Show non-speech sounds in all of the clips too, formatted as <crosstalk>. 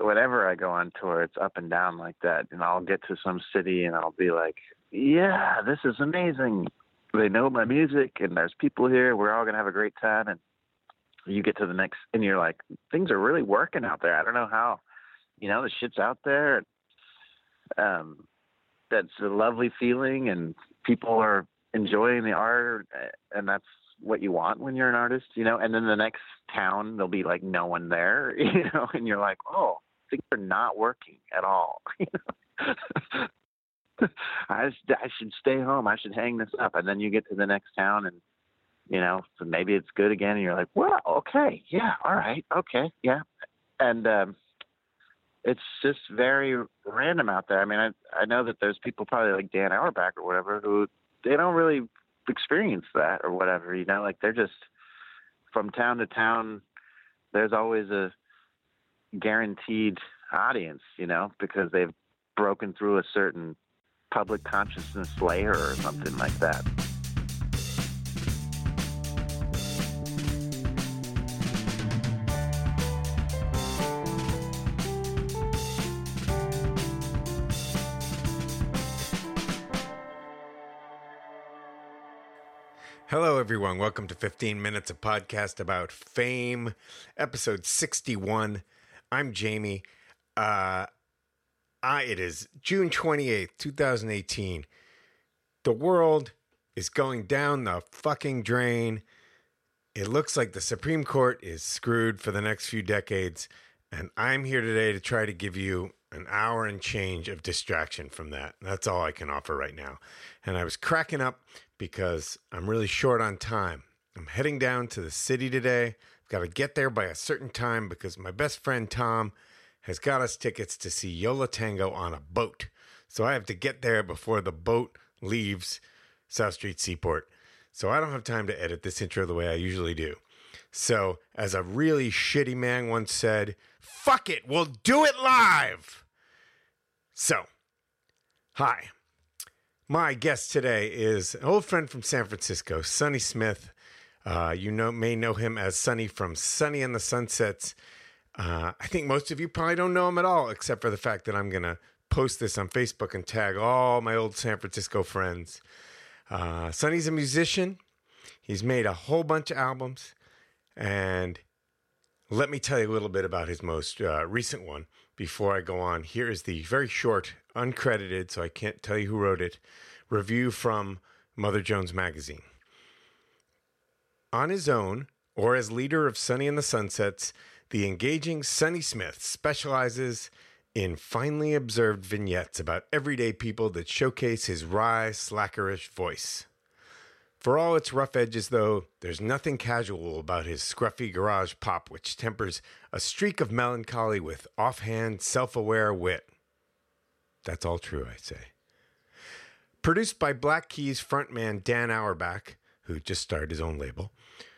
whenever I go on tour, it's up and down like that. And I'll get to some city and I'll be like, "Yeah, this is amazing. They know my music, and there's people here. We're all gonna have a great time." And you get to the next, and you're like, "Things are really working out there. I don't know how. You know, the shit's out there." Um, that's a lovely feeling, and people are enjoying the art, and that's what you want when you're an artist, you know. And then the next town, there'll be like no one there, <laughs> you know, and you're like, oh, things are not working at all. <laughs> <laughs> I just, I should stay home. I should hang this up. And then you get to the next town, and you know, so maybe it's good again, and you're like, well, okay, yeah, all right, okay, yeah, and um, it's just very random out there. I mean, I I know that there's people probably like Dan Auerbach or whatever who they don't really experience that or whatever. You know, like they're just from town to town. There's always a guaranteed audience, you know, because they've broken through a certain public consciousness layer or something like that. Hello, everyone. Welcome to 15 Minutes, a podcast about fame, episode 61. I'm Jamie. Uh, I, it is June 28th, 2018. The world is going down the fucking drain. It looks like the Supreme Court is screwed for the next few decades. And I'm here today to try to give you an hour and change of distraction from that. That's all I can offer right now. And I was cracking up because I'm really short on time. I'm heading down to the city today. I've got to get there by a certain time because my best friend Tom has got us tickets to see Yo La Tengo on a boat. So I have to get there before the boat leaves South Street Seaport. So I don't have time to edit this intro the way I usually do. So, as a really shitty man once said, fuck it, we'll do it live. So, hi. My guest today is an old friend from San Francisco, Sonny Smith. Uh, you know, may know him as Sonny from Sonny and the Sunsets. Uh, I think most of you probably don't know him at all, except for the fact that I'm going to post this on Facebook and tag all my old San Francisco friends. Uh, Sonny's a musician. He's made a whole bunch of albums. And let me tell you a little bit about his most uh, recent one before I go on. Here is the very short, uncredited, so I can't tell you who wrote it, review from Mother Jones Magazine. On his own, or as leader of Sonny and the Sunsets, the engaging Sonny Smith specializes in finely observed vignettes about everyday people that showcase his wry, slackerish voice. For all its rough edges, though, there's nothing casual about his scruffy garage pop, which tempers a streak of melancholy with offhand, self aware wit. That's all true, I say. Produced by Black Keys frontman Dan Auerbach, who just started his own label,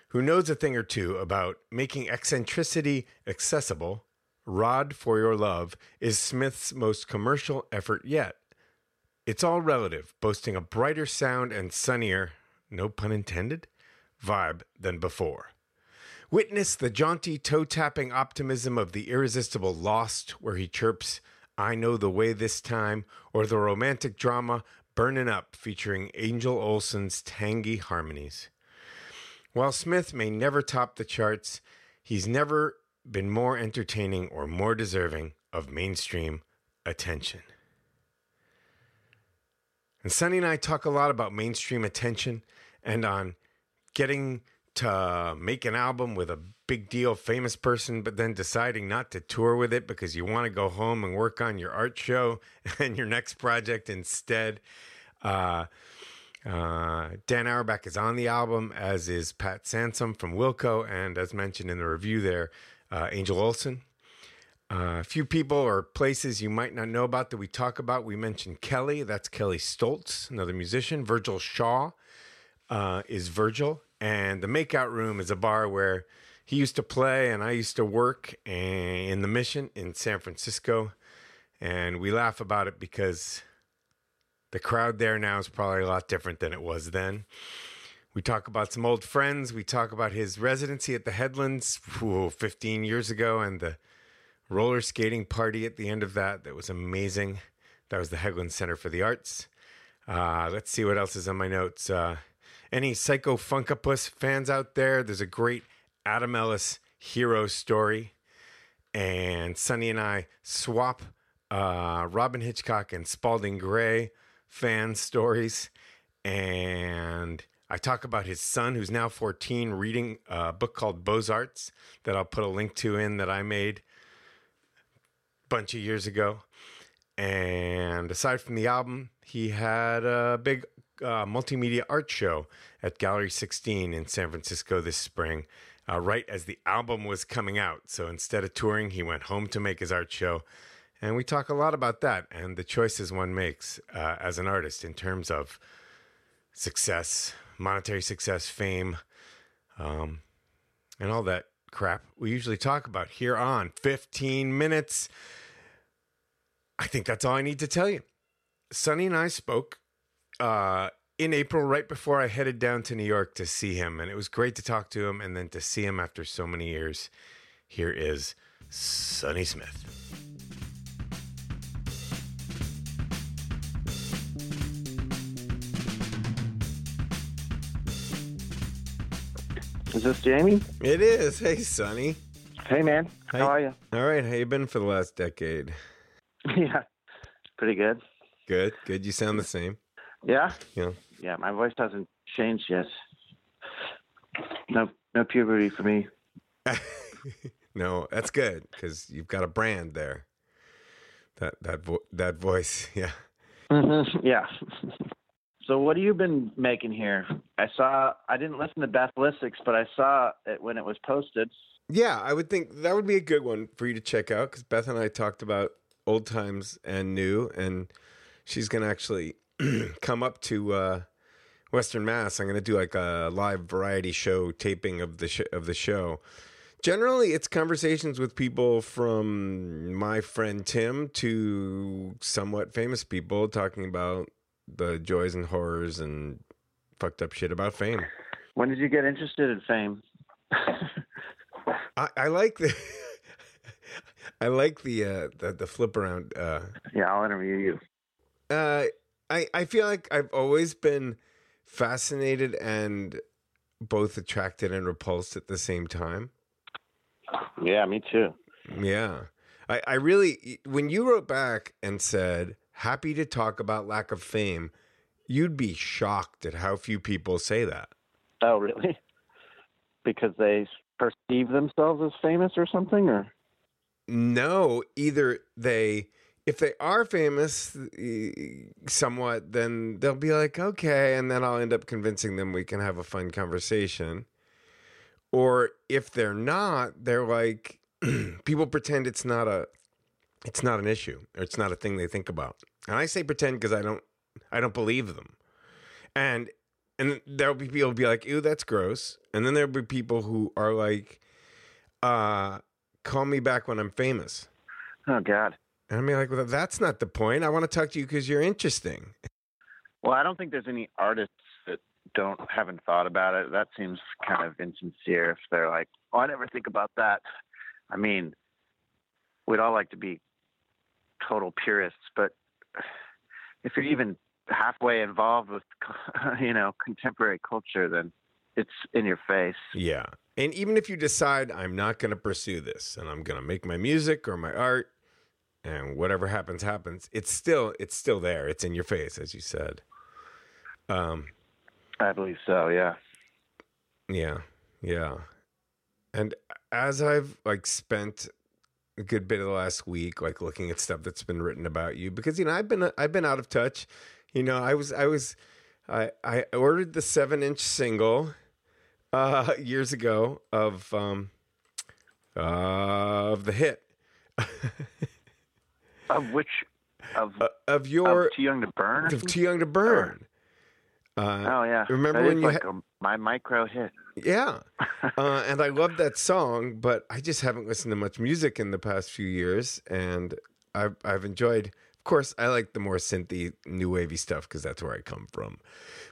who knows a thing or two about making eccentricity accessible, Rod for Your Love is Smith's most commercial effort yet. It's all relative, boasting a brighter sound and sunnier, no pun intended, vibe than before. Witness the jaunty, toe tapping optimism of the irresistible Lost, where he chirps, I know the way this time, or the romantic drama Burnin' Up, featuring Angel Olsen's tangy harmonies. While Smith may never top the charts, he's never been more entertaining or more deserving of mainstream attention. And Sonny and I talk a lot about mainstream attention and on getting to make an album with a big deal famous person, but then deciding not to tour with it because you want to go home and work on your art show <laughs> and your next project instead. Uh, uh, Dan Auerbach is on the album, as is Pat Sansone from Wilco, and as mentioned in the review there, uh, Angel Olsen. Uh, a few people or places you might not know about that we talk about. We mentioned Kelley, that's Kelley Stoltz, another musician. Virgil Shaw uh, is Virgil, and the Makeout Room is a bar where he used to play and I used to work in the Mission in San Francisco. And we laugh about it because the crowd there now is probably a lot different than it was then. We talk about some old friends. We talk about his residency at the Headlands ooh, 15 years ago and the roller skating party at the end of that. That was amazing. That was the Headlands Center for the Arts. Uh, let's see what else is on my notes. Uh, any Psycho Funkopus fans out there? There's a great Adam Ellis hero story, and Sonny and I swap uh, Robyn Hitchcock and Spalding Gray fan stories, and I talk about his son, who's now 14, reading a book called Beaux-Arts that I'll put a link to in that I made a bunch of years ago. And aside from the album, he had a big uh, multimedia art show at Gallery 16 in San Francisco this spring, uh, right as the album was coming out. So instead of touring, he went home to make his art show. And we talk a lot about that and the choices one makes uh, as an artist in terms of success, monetary success, fame, um, and all that crap we usually talk about here on 15 minutes. I think that's all I need to tell you. Sonny and I spoke uh, in April, right before I headed down to New York to see him, and it was great to talk to him and then to see him after so many years. Here is Sonny Smith. Is this Jamie? It is. Hey, Sonny. Hey, man. Hey. How are you? All right. How you been for the last decade? <laughs> yeah, pretty good. Good. Good. You sound the same. Yeah. Yeah. Yeah, my voice hasn't changed yet. No, no puberty for me. <laughs> no, that's good because you've got a brand there. That that vo- that voice. <laughs> Yeah. Mm-hmm. Yeah. so, what have you been making here? I saw. I didn't listen to Beth Lisick's, but I saw it when it was posted. Yeah, I would think that would be a good one for you to check out because Beth and I talked about old times and new, and she's going to actually <clears throat> come up to uh, Western Mass. I'm going to do like a live variety show taping of the sh- of the show. Generally, it's conversations with people from my friend Tim to somewhat famous people talking about the joys and horrors and fucked up shit about fame. When did you get interested in fame? I, I like the <laughs> I like the uh the, the flip around uh yeah, I'll interview you. uh I I feel like I've always been fascinated and both attracted and repulsed at the same time. Yeah, me too. Yeah. I, I really when you wrote back and said happy to talk about lack of fame, you'd be shocked at how few people say that. Oh, really? <laughs> Because they perceive themselves as famous or something, or No, either they, if they are famous somewhat, then they'll be like, okay, and then I'll end up convincing them we can have a fun conversation. Or if they're not, they're like, <clears throat> people pretend it's not a, it's not an issue or it's not a thing they think about. And I say pretend because I don't, I don't believe them. And and there'll be people be like, ew, that's gross. And then there'll be people who are like, uh, call me back when I'm famous. oh god. And I mean, like, well, that's not the point. I want to talk to you because you're interesting. Well, I don't think there's any artists that don't haven't thought about it. That seems kind of insincere if they're like, "Oh, I never think about that." I mean, we'd all like to be total purists, but if you're even halfway involved with, <laughs> you know, contemporary culture, then it's in your face. Yeah. And even if you decide I'm not going to pursue this and I'm going to make my music or my art and whatever happens happens, it's still it's still there. It's in your face as you said. Um I believe so. Yeah. Yeah, yeah. And as I've like spent a good bit of the last week, like looking at stuff that's been written about you, because you know I've been I've been out of touch. You know, I was I was I I ordered the seven inch single uh <laughs> years ago of um uh, of the hit <laughs> Of which of, uh, of your of Too Young to Burn? of? Too Young to Burn. Uh, Oh yeah. remember That when you like a, my micro hit? Yeah. <laughs> Uh, and I love that song, but I just haven't listened to much music in the past few years. And I've, I've enjoyed, of course, I like the more synthy, new wavy stuff because that's where I come from.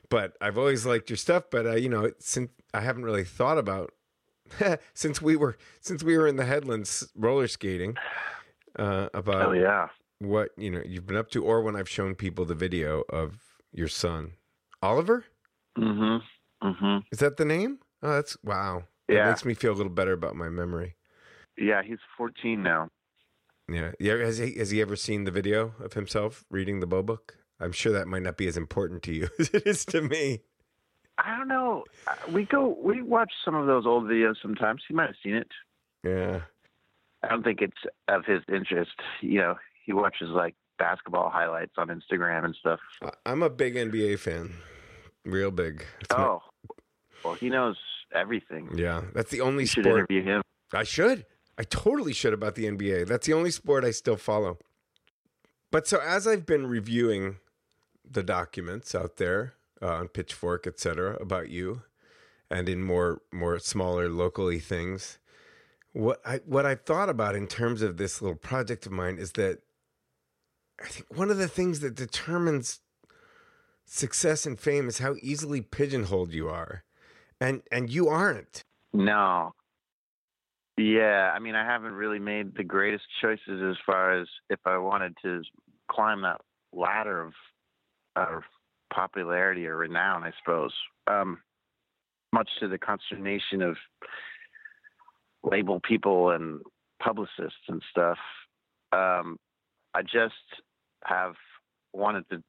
But I've always liked your stuff. But, uh, you know, since I haven't really thought about <laughs> since we were since we were in the headlands roller skating uh, about Oh yeah. what you know you've been up to, or when I've shown people the video of your son, Oliver. Mm-hmm. Mm-hmm. Is that the name? Oh, that's wow. That Yeah. makes me feel a little better about my memory. Yeah, he's 14 now. Yeah, yeah. Has he has he ever seen the video of himself reading the bow book? I'm sure that might not be as important to you <laughs> as it is to me. I don't know. Uh, We go. We watch some of those old videos sometimes. He might have seen it. Yeah. I don't think it's of his interest. You know, he watches like basketball highlights on Instagram and stuff. I'm a big NBA fan, real big. It's my- Oh, well, he knows everything. yeah. That's the only You should sport interview him. I should. I totally should about the NBA. That's the only sport I still follow. But so as I've been reviewing the documents out there uh, on Pitchfork, etc., about you, and in more more smaller locally things, what I what I've thought about in terms of this little project of mine is that I think one of the things that determines success and fame is how easily pigeonholed you are, and and you aren't. No. Yeah, I mean, I haven't really made the greatest choices as far as if I wanted to climb that ladder of, of popularity or renown, I suppose. Um, much to the consternation of label people and publicists and stuff. Um, I just have wanted to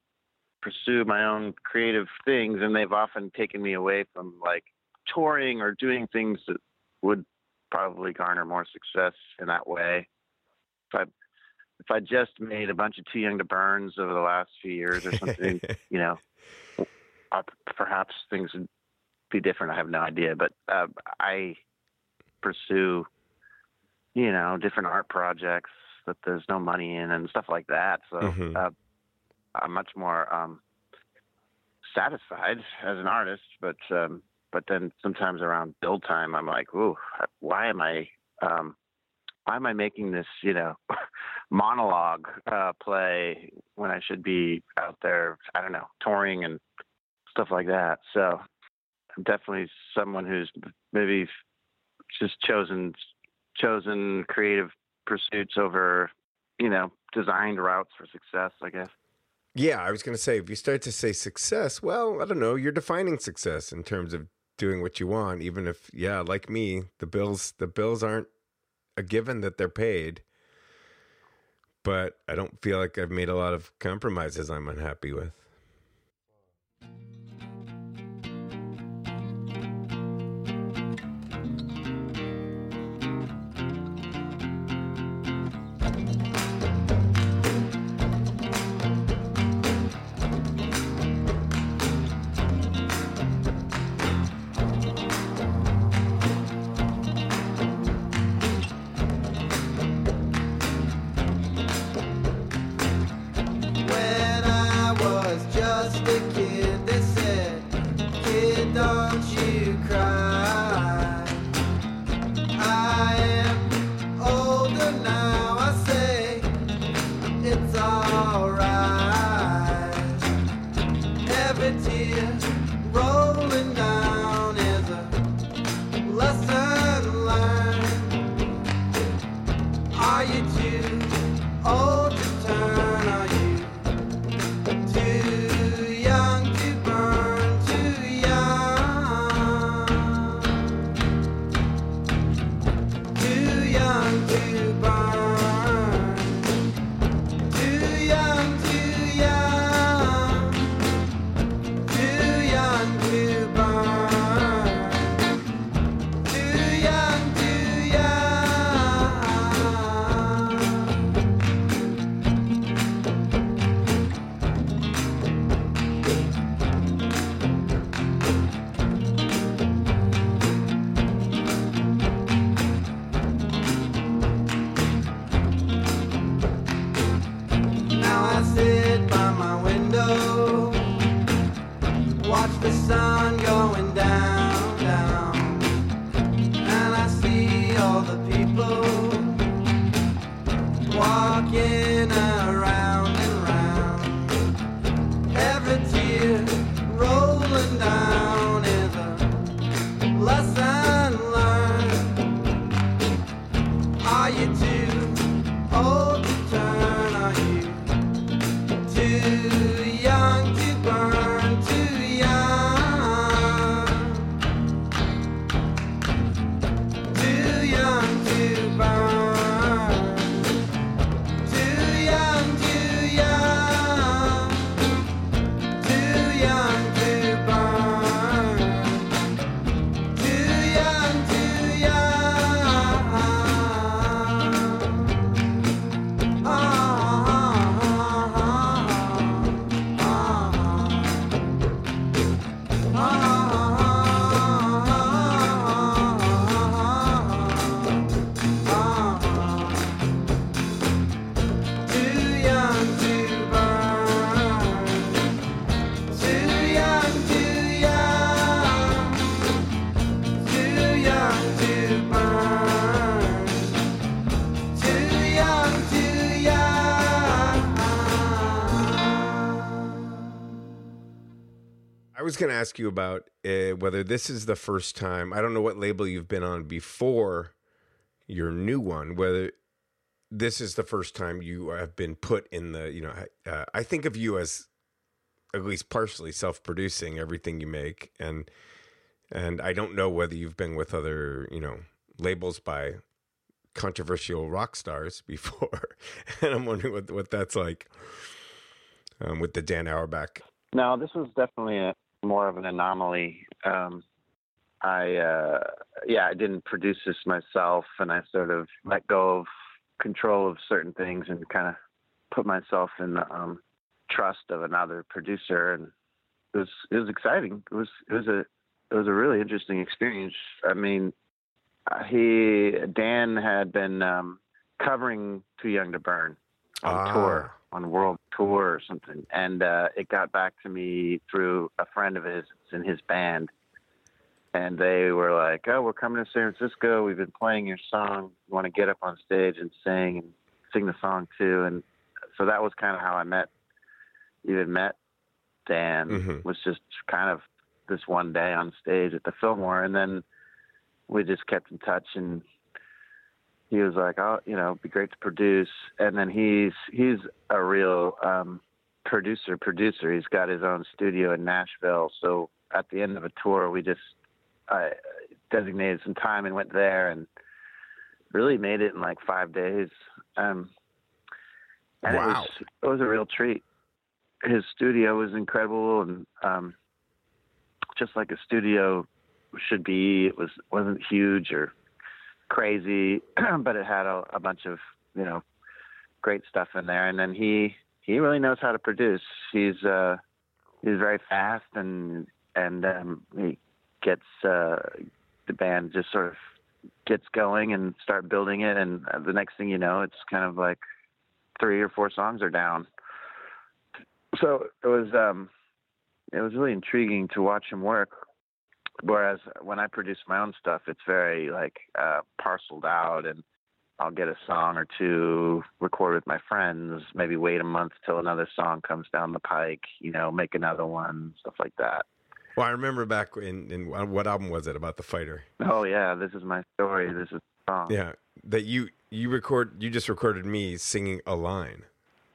pursue my own creative things, and they've often taken me away from like touring or doing things that would probably garner more success in that way. If I if I just made a bunch of Too Young to Burns over the last few years or something, <laughs> you know, uh, perhaps things would be different. I have no idea, but uh, I pursue, you know, different art projects that there's no money in and stuff like that. So Mhm. uh, I'm much more um, satisfied as an artist, but um, but then sometimes around build time, I'm like, ooh, why am I um, why am I making this, you know, <laughs> monologue uh, play when I should be out there, I don't know, touring and stuff like that. So I'm definitely someone who's maybe just chosen chosen creative pursuits over, you know, designed routes for success, I guess. Yeah, I was going to say, if you start to say success, well, I don't know, you're defining success in terms of doing what you want, even if, yeah, like me, the bills, the bills aren't a given that they're paid. But I don't feel like I've made a lot of compromises I'm unhappy with. Ask you about uh, whether this is the first time. I don't know what label you've been on before your new one. Whether this is the first time you have been put in the. You know, uh, I think of you as at least partially self-producing everything you make, and and I don't know whether you've been with other you know labels by controversial rock stars <laughs> before, and I'm wondering what what that's like um, with the Dan Auerbach. No, this was definitely a, more of an anomaly. Um, I, uh, yeah, I didn't produce this myself, and I sort of let go of control of certain things and kind of put myself in the um, trust of another producer, and it was it was exciting. It was it was a it was a really interesting experience. I mean, uh, he Dan had been um, covering "Too Young to Burn" on Ah. tour, on world tour or something, and uh, it got back to me through a friend of his in his band, and they were like, "Oh, we're coming to San Francisco. We've been playing your song. You want to get up on stage and sing and sing the song too?" And so that was kind of how I met, even met Dan. Mhm. Was just kind of this one day on stage at the Fillmore, and then we just kept in touch and he was like, "Oh, you know, it'd be great to produce." And then he's he's a real um, producer. Producer. He's got his own studio in Nashville. So at the end of a tour, we just uh, designated some time and went there and really made it in like five days. Um, and it was it was a real treat. His studio was incredible and um, just like a studio should be. It was wasn't huge or crazy, <clears throat> but it had a, a bunch of you know great stuff in there. And then he he really knows how to produce. He's uh, he's very fast and and um, he gets uh, the band just sort of gets going and start building it. And uh, the next thing you know, it's kind of like three or four songs are down. So it was um, it was really intriguing to watch him work whereas when I produce my own stuff, it's very like uh, parceled out, and I'll get a song or two, record with my friends, maybe wait a month till another song comes down the pike, you know, make another one, stuff like that. Well, I remember back in, in what album was it about the fighter? Oh yeah, this is my story. This is the song. Yeah, that you you record you just recorded me singing a line.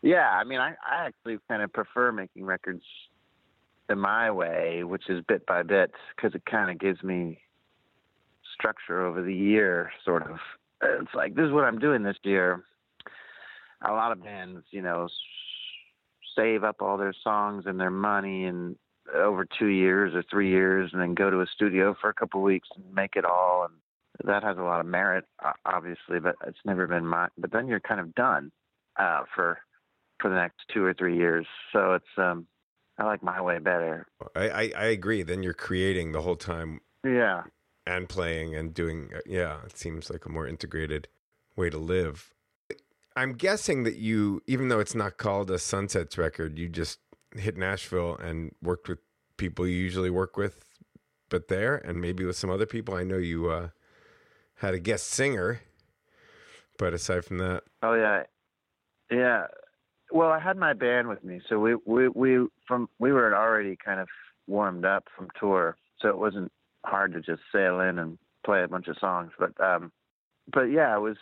Yeah, I mean, I, I actually kind of prefer making records in my way, which is bit by bit, because it kind of gives me structure over the year, sort of. It's like, this is what I'm doing this year. A lot of bands, you know, save up all their songs and their money and over two years or three years and then go to a studio for a couple of weeks and make it all. And that has a lot of merit, obviously, but it's never been my, but then you're kind of done uh, for for the next two or three years. So it's um I like my way better. I, I I agree. Then you're creating the whole time Yeah. and playing and doing. uh, Yeah, it seems like a more integrated way to live. I'm guessing that you, even though it's not called a Sunsets record, you just hit Nashville and worked with people you usually work with, but there, and maybe with some other people. I know you uh, had a guest singer, but aside from that, Oh yeah. Yeah. Well, I had my band with me, so we we we from we were already kind of warmed up from tour, so it wasn't hard to just sail in and play a bunch of songs. But um, but yeah, it was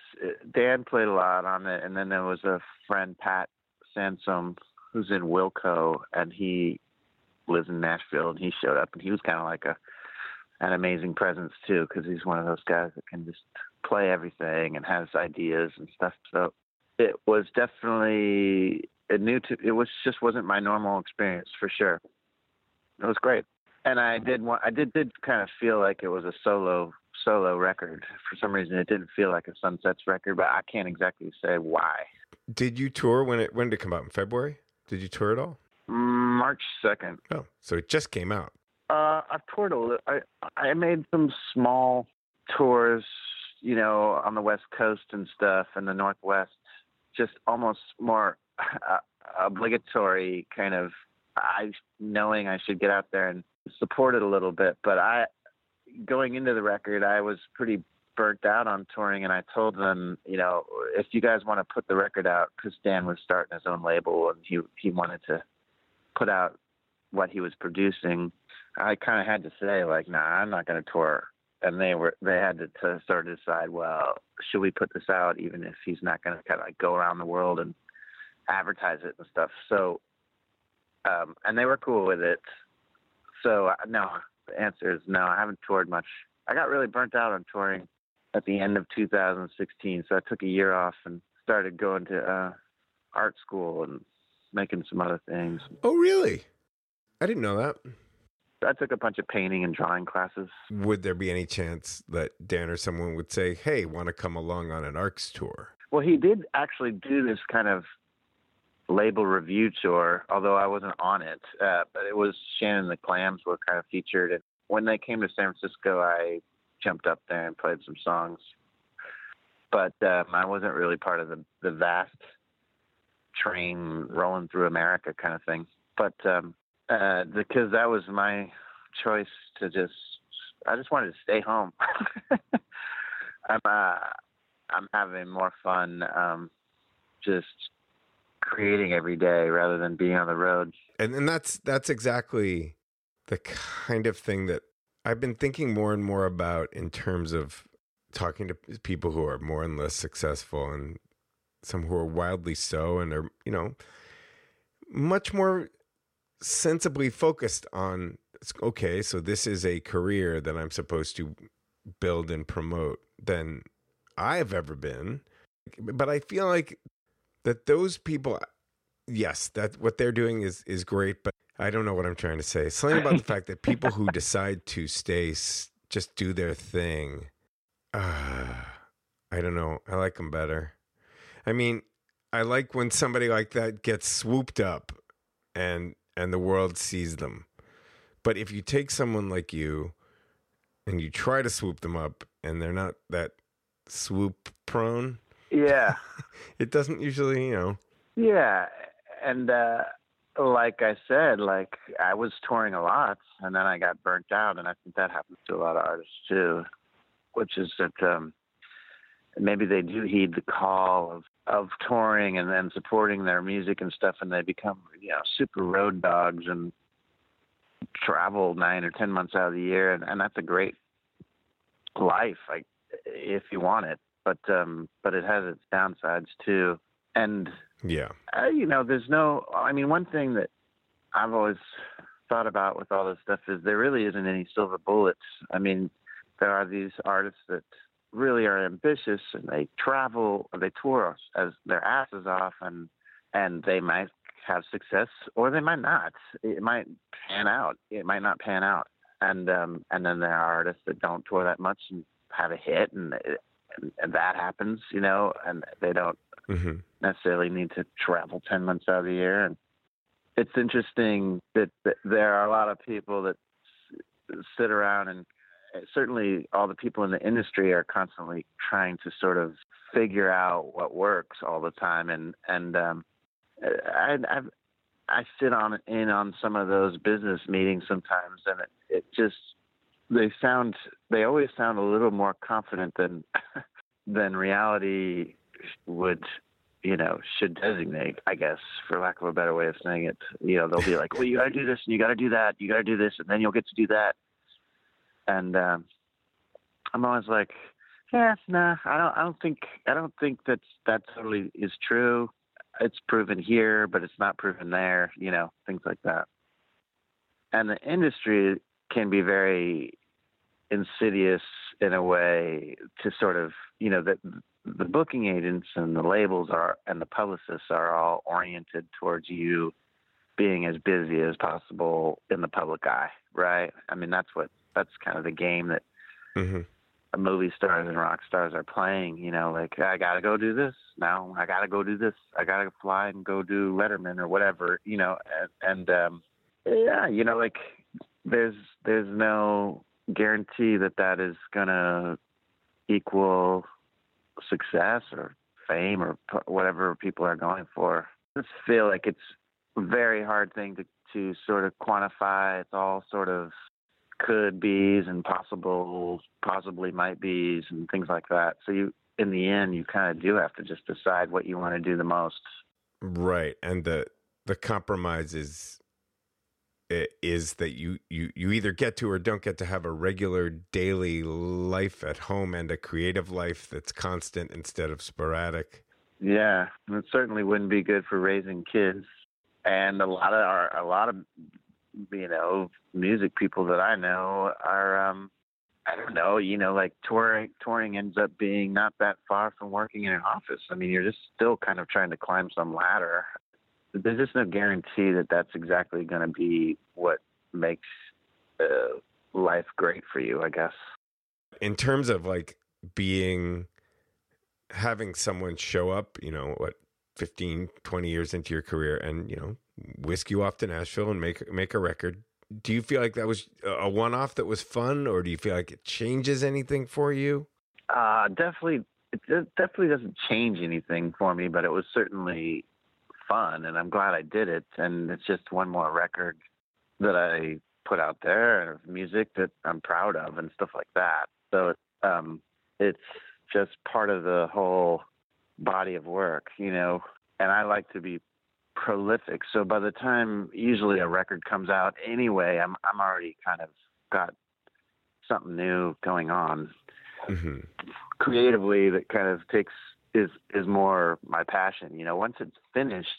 Dan played a lot on it, and then there was a friend Pat Sansone who's in Wilco, and he lives in Nashville, and he showed up, and he was kind of like a an amazing presence too, because he's one of those guys that can just play everything and has ideas and stuff. So it was definitely it new to it was just wasn't my normal experience for sure. It was great, and I did want I did did kind of feel like it was a solo solo record. For some reason, it didn't feel like a Sunsets record, but I can't exactly say why. Did you tour when it when did it come out in February? Did you tour at all? March second. Oh, so it just came out. Uh, I've toured a little. I I made some small tours, you know, on the West Coast and stuff, and the Northwest. Just almost more uh, obligatory kind of. I knowing I should get out there and support it a little bit, but I going into the record, I was pretty burnt out on touring, and I told them, you know, if you guys want to put the record out, because Dan was starting his own label and he he wanted to put out what he was producing I kind of had to say like, nah, I'm not going to tour. And they were they had to, to sort of decide, well, should we put this out even if he's not going to kind of like go around the world and advertise it and stuff. So, um, and they were cool with it. So uh, no, the answer is no. I haven't toured much. I got really burnt out on touring at the end of 2016, so I took a year off and started going to uh, art school and making some other things. Oh, really? I didn't know that. I took a bunch of painting and drawing classes. Would there be any chance that Dan or someone would say, "Hey, want to come along on an ARCS tour"? Well, he did actually do this kind of label review tour, although I wasn't on it. Uh, but it was Shannon and the Clams were kind of featured, and when they came to San Francisco, I jumped up there and played some songs. But um, I wasn't really part of the the vast train rolling through America kind of thing. But um, uh, because that was my choice to just I just wanted to stay home. <laughs> I'm uh, I'm having more fun um, just creating every day rather than being on the road. And and that's that's exactly the kind of thing that I've been thinking more and more about in terms of talking to people who are more and less successful and some who are wildly so and are, you know, much more sensibly focused on okay, so this is a career that I'm supposed to build and promote than I have ever been. But I feel like that those people yes, that what they're doing is is great, but I don't know what I'm trying to say. Something about the <laughs> fact that people who decide to stay just do their thing. Uh, I don't know. I like them better. I mean, I like when somebody like that gets swooped up and and the world sees them. But if you take someone like you and you try to swoop them up and they're not that swoop prone, yeah, <laughs> it doesn't usually, you know. Yeah, and uh like I said, like I was touring a lot and then I got burnt out and I think that happens to a lot of artists too, which is that um maybe they do heed the call of of touring and then supporting their music and stuff and they become you know super road dogs and travel nine or ten months out of the year and, and that's a great life like if you want it. But um but it has its downsides too. And yeah. uh, you know there's no i mean one thing that i've always thought about with all this stuff is there really isn't any silver bullets. I mean there are these artists that really are ambitious and they travel they tour as their asses off and and they might have success or they might not. It might pan out. It might not pan out. And um and then there are artists that don't tour that much and have a hit and and, and that happens you know and they don't mm-hmm. necessarily need to travel 10 months out of the year. And it's interesting that, that there are a lot of people that s- sit around and certainly all the people in the industry are constantly trying to sort of figure out what works all the time. And and um I I I sit on in on some of those business meetings sometimes and it, it just they sound they always sound a little more confident than <laughs> than reality would you know should designate i guess for lack of a better way of saying it. You know they'll be like well you got to do this and you got to do that. You got to do this and then you'll get to do that and um, I'm always like, yeah, nah, I don't, I don't think, I don't think that's that totally is true. it's proven here, but it's not proven there. You know, things like that. And the industry can be very insidious in a way to sort of you know that the booking agents and the labels are and the publicists are all oriented towards you being as busy as possible in the public eye right i mean that's what that's kind of the game that hmm movie stars and rock stars are playing you know like i gotta go do this now. I gotta go do this. I gotta fly and go do letterman or whatever you know and, and um yeah you know like there's there's no guarantee that that is gonna equal success or fame or p- whatever people are going for. I just feel like it's a very hard thing to to sort of quantify. It's all sort of could be's and possible possibly might be's and things like that. So you in the end you kind of do have to just decide what you want to do the most. Right, and the the compromise is is that you you you either get to or don't get to have a regular daily life at home and a creative life that's constant instead of sporadic. yeah it certainly wouldn't be good for raising kids. And a lot of our a lot of you know music people that i know are um I don't know, you know, like touring touring ends up being not that far from working in an office. I mean, you're just still kind of trying to climb some ladder. There's just no guarantee that that's exactly going to be what makes uh, life great for you, I guess. In terms of like being having someone show up, you know, what 15, 20 years into your career and, you know, whisk you off to Nashville and make make a record. Do you feel like that was a one-off that was fun or do you feel like it changes anything for you? Uh, definitely, it definitely doesn't change anything for me, but it was certainly fun, and I'm glad I did it. And it's just one more record that I put out there, and music that I'm proud of, and stuff like that. So um, it's just part of the whole body of work, you know. And I like to be prolific, so by the time usually a record comes out, anyway, I'm I'm already kind of got something new going on. Hmm creatively that kind of takes is is more my passion. You know, once it's finished,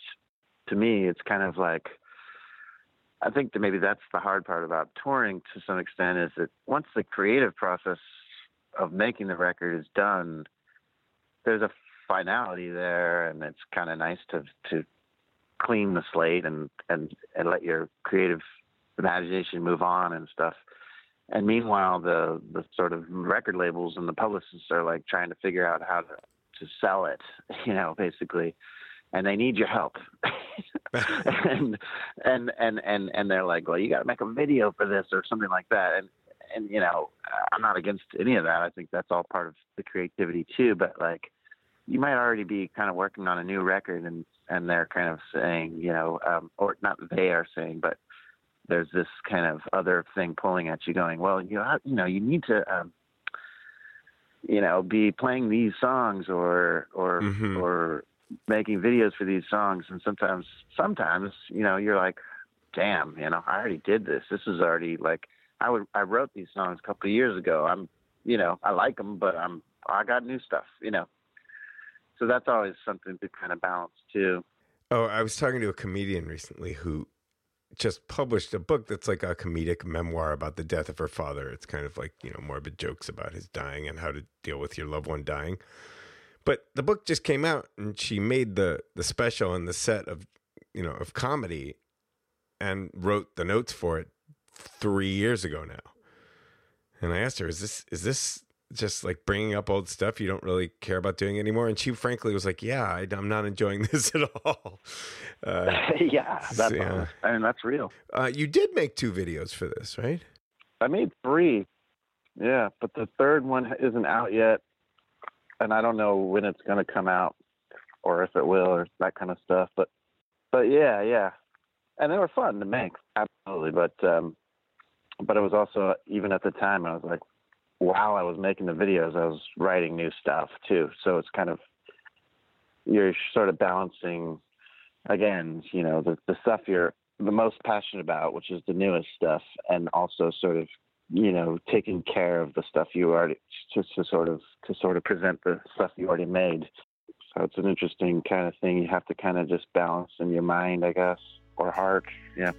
to me, it's kind of like I think that maybe that's the hard part about touring to some extent is that once the creative process of making the record is done, there's a finality there, and it's kind of nice to to clean the slate and and and let your creative imagination move on and stuff. And meanwhile, the the sort of record labels and the publicists are like trying to figure out how to to sell it, <laughs> you know, basically, and they need your help. <laughs> and and and and and they're like, well, you got to make a video for this or something like that. And and you know, I'm not against any of that. I think that's all part of the creativity too. But like, you might already be kind of working on a new record, and and they're kind of saying, you know, um, or not they are saying, but there's this kind of other thing pulling at you, going, well, you know, you know, you need to, um, you know, be playing these songs or or Mhm. or making videos for these songs, and sometimes, sometimes, you know, you're like, damn, you know, I already did this. This is already like, I would, I wrote these songs a couple of years ago. I'm, you know, I like them, but I'm, I got new stuff, you know. So that's always something to kind of balance too. Oh, I was talking to a comedian recently who just published a book that's like a comedic memoir about the death of her father. It's kind of like, you know, morbid jokes about his dying and how to deal with your loved one dying. But the book just came out and she made the the special and the set of, you know, of comedy and wrote the notes for it 3 years ago now. And I asked her, "Is this is this just like bringing up old stuff you don't really care about doing anymore?" And she frankly was like, "Yeah, I, I'm not enjoying <laughs> this at all." Uh, <laughs> yeah, that's Yeah. I mean that's real. uh, you did make two videos for this, right? I made three. Yeah, but the third one isn't out yet, and I don't know when it's going to come out, or if it will, or that kind of stuff. But, but yeah, yeah, and they were fun to make, absolutely. But, um, but it was also even at the time I was like, while I was making the videos, I was writing new stuff too. So it's kind of you're sort of balancing again, you know, the the stuff you're the most passionate about, which is the newest stuff, and also sort of you know taking care of the stuff you already just to sort of to sort of present the stuff you already made. So it's an interesting kind of thing. You have to kind of just balance in your mind, I guess, or heart. Yeah.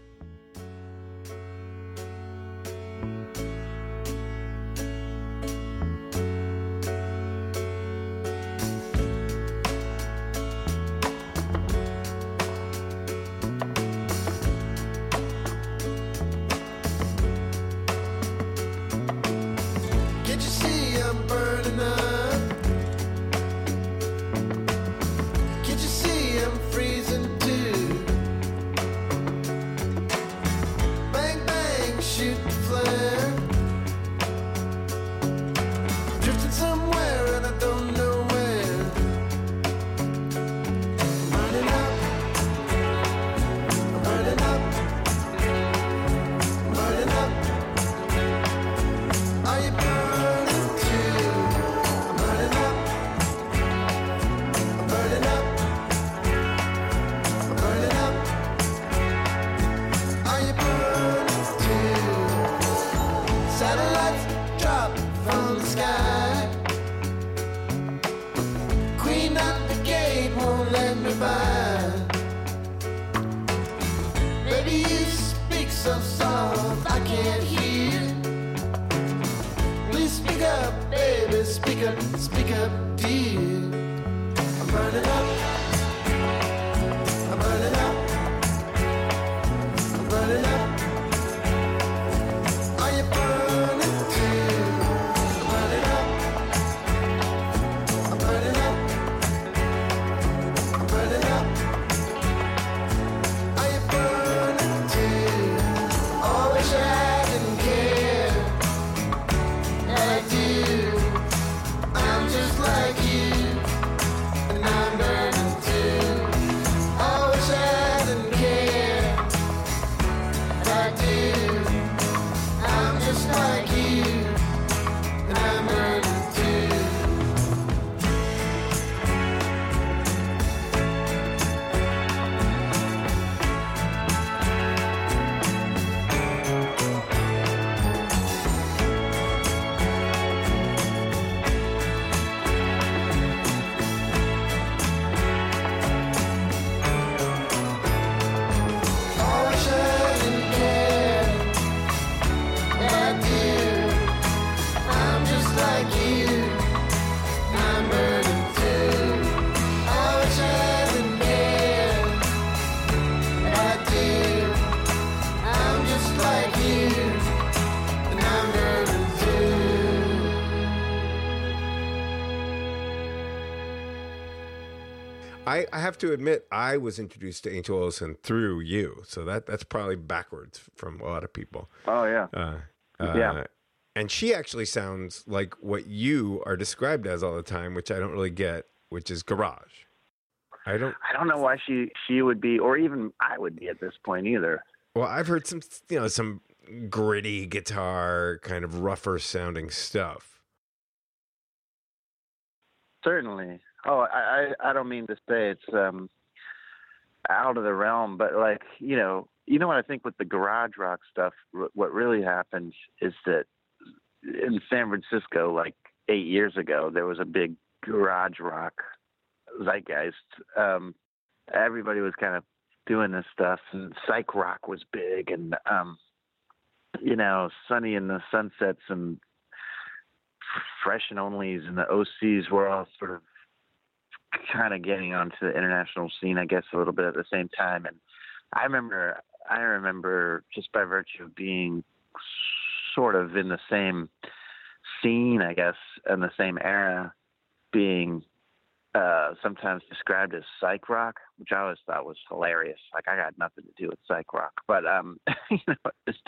I, I have to admit, I was introduced to Angel Olsen through you, so that that's probably backwards from a lot of people. Oh yeah. Uh, uh, Yeah. And she actually sounds like what you are described as all the time, which I don't really get, which is garage. I don't. I don't know why she she would be, or even I would be at this point either. Well, I've heard some, you know, some gritty guitar, kind of rougher sounding stuff. Certainly. Oh, I, I don't mean to say it's um out of the realm, but like you know, you know what I think with the garage rock stuff. What really happened is that in San Francisco, like eight years ago, there was a big garage rock zeitgeist. Um, everybody was kind of doing this stuff, and psych rock was big, and um, you know, Sonny and the Sunsets and Fresh and Onlys and the OCs were all sort of kind of getting onto the international scene, I guess, a little bit at the same time. And I remember, I remember just by virtue of being sort of in the same scene, I guess, in the same era, being uh, sometimes described as psych rock, which I always thought was hilarious. Like I got nothing to do with psych rock, but um, <laughs> you know, just,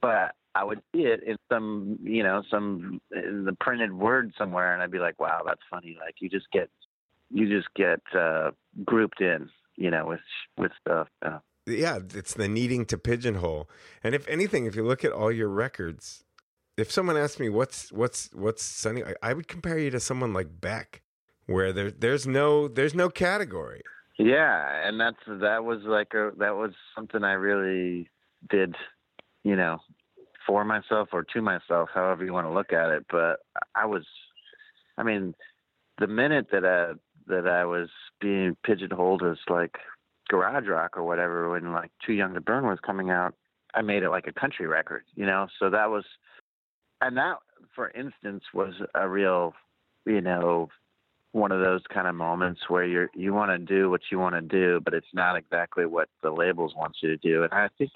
but I would see it in some, you know, some in the printed word somewhere, and I'd be like, wow, that's funny. Like you just get, you just get uh, grouped in, you know, with with stuff. Uh, Yeah, it's the needing to pigeonhole. And if anything, if you look at all your records, if someone asked me what's what's what's Sonny, I, I would compare you to someone like Beck, where there there's no there's no category. Yeah, and that's that was like a that was something I really did, you know, for myself or to myself, however you want to look at it. But I was, I mean, the minute that uh that I was being pigeonholed as like garage rock or whatever when like Too Young to Burn was coming out. I made it like a country record, you know. So that was, and that, for instance, was a real, you know, one of those kind of moments where you're you want to do what you want to do, but it's not exactly what the labels want you to do. And I think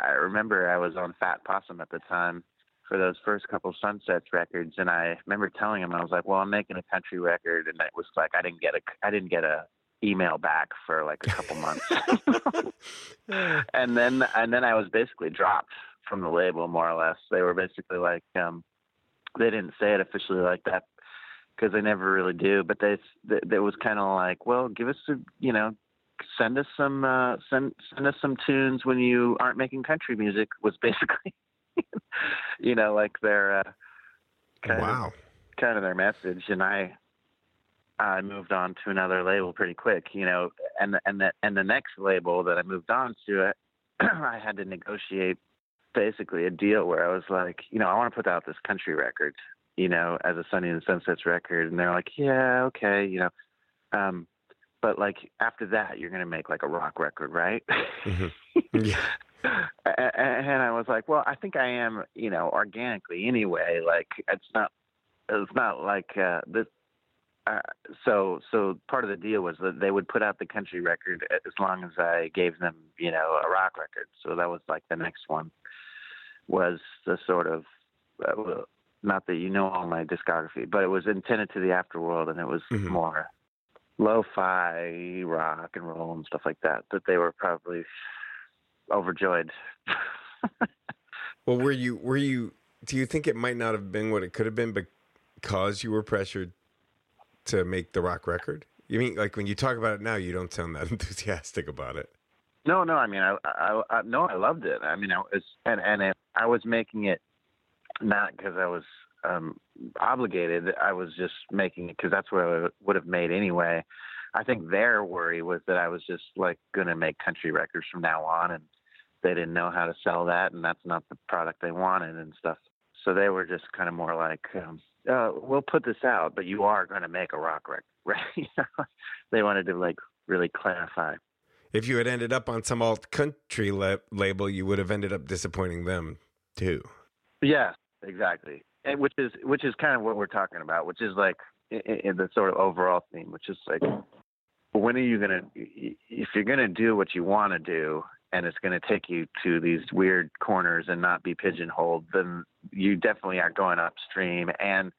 I remember I was on Fat Possum at the time for those first couple Sunsets records, and I remember telling him I was like, "Well, I'm making a country record," and it was like I didn't get a I didn't get a email back for like a couple months, <laughs> and then and then I was basically dropped from the label more or less. They were basically like, um, they didn't say it officially like that because they never really do, but they it was kind of like, well, give us a you know send us some uh, send send us some tunes when you aren't making country music was basically <laughs> you know like their uh, kind wow. of kind of their message. And I I moved on to another label pretty quick you know and and the and the next label that I moved on to <clears throat> I had to negotiate basically a deal where I was like you know I want to put out this country record you know as a Sonny and Sunsets record. And they're like yeah okay you know. Um but like after that you're going to make like a rock record right? Mhm. <laughs> yeah and I was like, well, I think I am, you know, organically anyway. Like it's not, it's not like uh, this. Uh, so, so part of the deal was that they would put out the country record as long as I gave them, you know, a rock record. So that was like the next one was the sort of, uh, not that you know all my discography, but it was Antenna to the Afterworld, and it was Mhm. more lo-fi rock and roll and stuff like that. That they were probably overjoyed. well were you were you do you think it might not have been what it could have been because you were pressured to make the rock record you mean like when you talk about it now you don't sound that <laughs> enthusiastic about it No, no. I mean, I, I, I no, I loved it. I mean, I was, and and it, I was making it not because I was um, obligated. I was just making it because that's what I would have made anyway. I think their worry was that I was just like going to make country records from now on, and they didn't know how to sell that, and that's not the product they wanted and stuff. So they were just kind of more like, um, uh, "We'll put this out, but you are going to make a rock record, <laughs> right?" You know? they wanted to like really clarify. if you had ended up on some alt country la- label you would have ended up disappointing them too Yeah, exactly. And which is which is kind of what we're talking about, which is like in the sort of overall theme, which is like, when are you gonna? If you're gonna do what you want to do, and it's gonna take you to these weird corners and not be pigeonholed, then you definitely are going upstream. And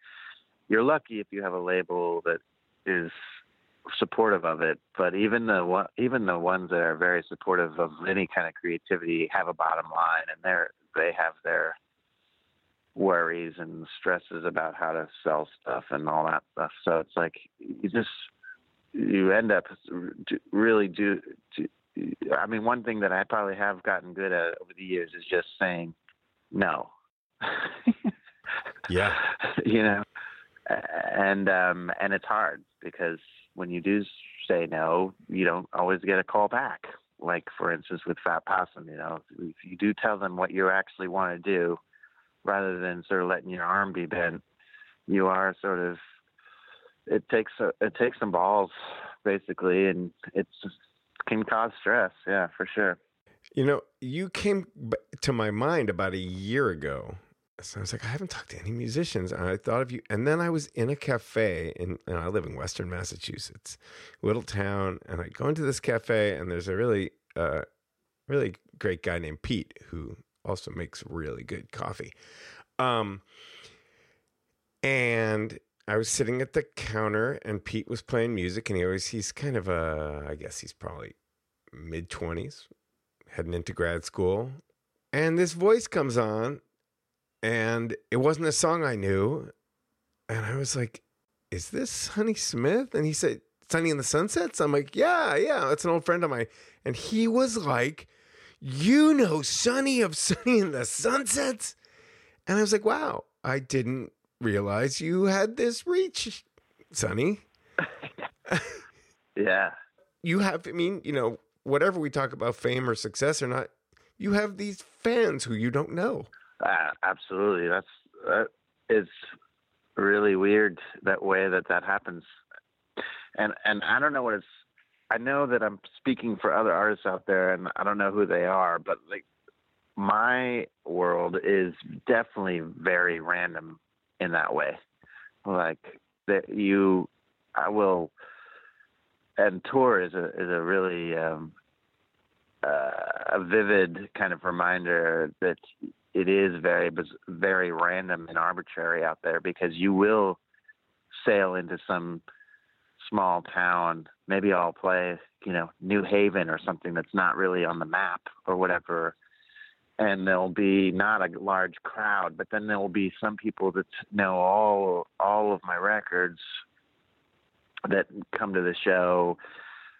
you're lucky if you have a label that is supportive of it. But even the even the ones that are very supportive of any kind of creativity have a bottom line, and they're they have their worries and stresses about how to sell stuff and all that stuff. So it's like you just you end up really do. I mean, one thing that I probably have gotten good at over the years is just saying no. <laughs> Yeah. <laughs> you know, and um, and it's hard because when you do say no, you don't always get a call back. Like for instance, with Fat Possum, you know, if you do tell them what you actually want to do, rather than sort of letting your arm be bent, you are sort of. It takes a, it takes some balls, basically, and it's can cause stress. Yeah, for sure. You know, you came to my mind about a year ago. So I was like, I haven't talked to any musicians. And I thought of you. And then I was in a cafe, in, and I live in Western Massachusetts, little town. And I go into this cafe, and there's a really, uh, really great guy named Pete who also makes really good coffee. Um, and I was sitting at the counter, and Pete was playing music, and he always, he's kind of a, I guess he's probably mid 20s, heading into grad school. And this voice comes on, and it wasn't a song I knew. And I was like, Is this Sonny Smith? And he said, Sonny in the Sunsets? I'm like, Yeah, yeah, that's an old friend of mine. And he was like, You know Sonny of Sonny in the Sunsets? And I was like, Wow, I didn't realize you had this reach, Sonny. <laughs> Yeah. You have, I mean, you know, whatever we talk about fame or success or not, you have these fans who you don't know. Uh, absolutely. That's that is really weird that way that that happens. and and I don't know what it's. I know that I'm speaking for other artists out there, and I don't know who they are, but like my world is definitely very random in that way. Like that you, I will, and tour is a is a really um, uh, a vivid kind of reminder that it is very very random and arbitrary out there because you will sail into some small town. Maybe I'll play, you know, New Haven or something that's not really on the map or whatever. And there'll be not a large crowd, but then there will be some people that know all all of my records that come to the show.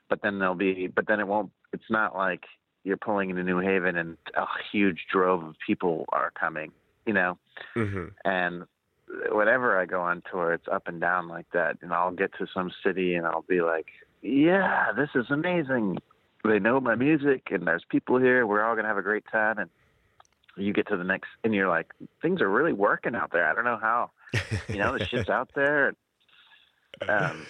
But then there'll be, but then it won't. It's not like you're pulling into New Haven and a huge drove of people are coming, you know. Mm-hmm. And whenever I go on tour, it's up and down like that. And I'll get to some city and I'll be like, yeah, this is amazing. They know my music and there's people here. We're all going to have a great time. And you get to the next, and you're like, things are really working out there. I don't know how. <laughs> You know, the shit's out there. Um,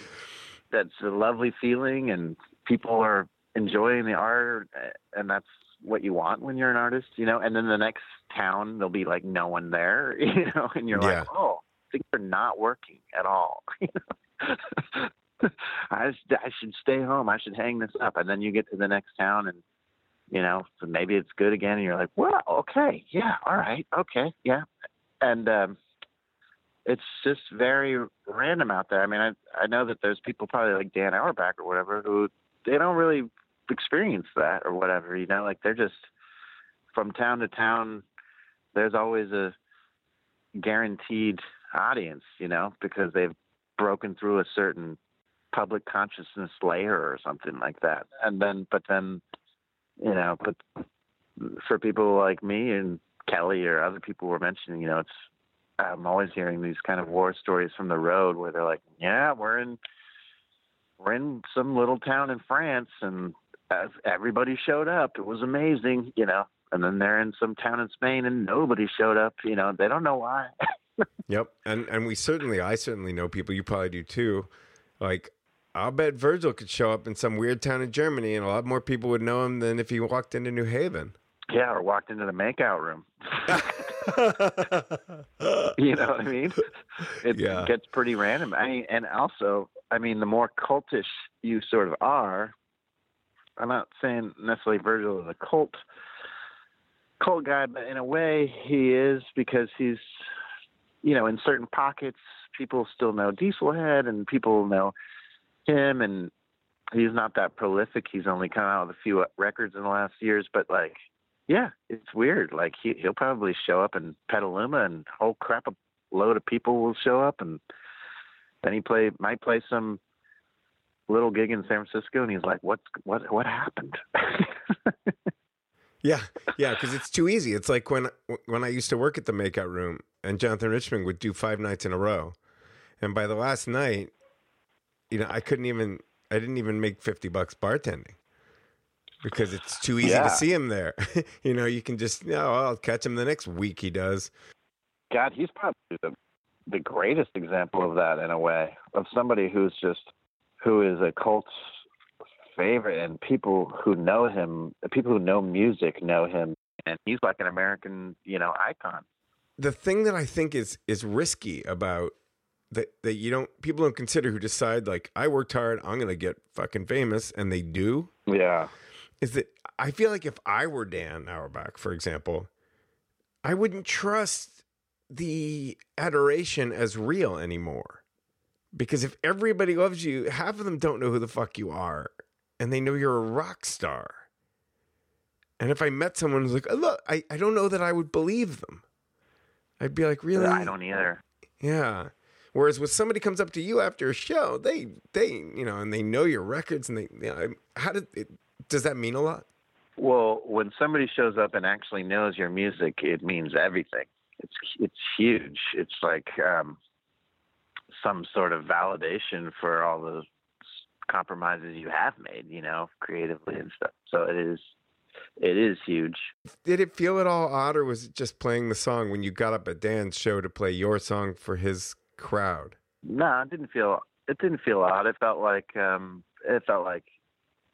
that's a lovely feeling, and people are enjoying the art, and that's what you want when you're an artist, you know. And then the next town, there'll be like no one there, <laughs> you know, and you're Yeah. like, oh, things are not working at all. <laughs> I just, I should stay home. I should hang this up, and then you get to the next town, and you know, so maybe it's good again, and you're like, well, okay, yeah, all right, okay, yeah, and um, it's just very random out there. I mean, I I know that there's people probably like Dan Auerbach or whatever who they don't really experience that or whatever, you know, like they're just from town to town. There's always a guaranteed audience, you know, because they've broken through a certain public consciousness layer or something like that. And then, but then, you know, but for people like me and Kelley or other people were mentioning, you know, it's, I'm always hearing these kind of war stories from the road where they're like, yeah, we're in, we're in some little town in France and everybody showed up. It was amazing, you know. And then they're in some town in Spain and nobody showed up. You know, they don't know why. <laughs> Yep, and and we certainly, I certainly know people. You probably do too. Like, I'll bet Virgil could show up in some weird town in Germany, and a lot more people would know him than if he walked into New Haven. yeah, or walked into the makeout room. <laughs> you know what I mean? It Yeah. gets pretty random. I mean, and also, I mean, the more cultish you sort of are, I'm not saying necessarily Virgil is a cult cult guy, but in a way he is because he's, you know, in certain pockets, people still know Dieselhed and people know him, and he's not that prolific. He's only come out with a few records in the last years, but like yeah, it's weird. Like he he'll probably show up in Petaluma and whole crap a load of people will show up and then he play might play some little gig in San Francisco and he's like, What's what what happened? <laughs> Yeah, yeah, because it's too easy. It's like when when I used to work at the makeout room, and Jonathan Richman would do five nights in a row, and by the last night, you know, I couldn't even, I didn't even make fifty bucks bartending because it's too easy Yeah. to see him there. <laughs> you know, you can just, no, I'll catch him the next week. He does. God, he's probably the the greatest example of that in a way, of somebody who's just who is a cult favorite and people who know him people who know music know him and he's like an American, you know, icon. the thing that I think is is risky about that that you don't people don't consider who decide like I worked hard, I'm gonna get fucking famous, and they do. Yeah. Is that I feel like if I were Dan Auerbach, for example, I wouldn't trust the adoration as real anymore. Because if everybody loves you, half of them don't know who the fuck you are, and they know you're a rock star. And if I met someone who's like, "Oh, look, I, I don't know that I would believe them. I'd be like, really? I don't either. Yeah. Whereas when somebody comes up to you after a show, they they you know, and they know your records, and they you know, how did it, does that mean a lot? Well, when somebody shows up and actually knows your music, it means everything. It's it's huge. It's like um, some sort of validation for all the compromises you have made, you know, creatively and stuff. So it is it is huge. Did it feel at all odd, or was it just playing the song when you got up at Dan's show to play your song for his crowd? No, it didn't feel it didn't feel odd. It felt like um, it felt like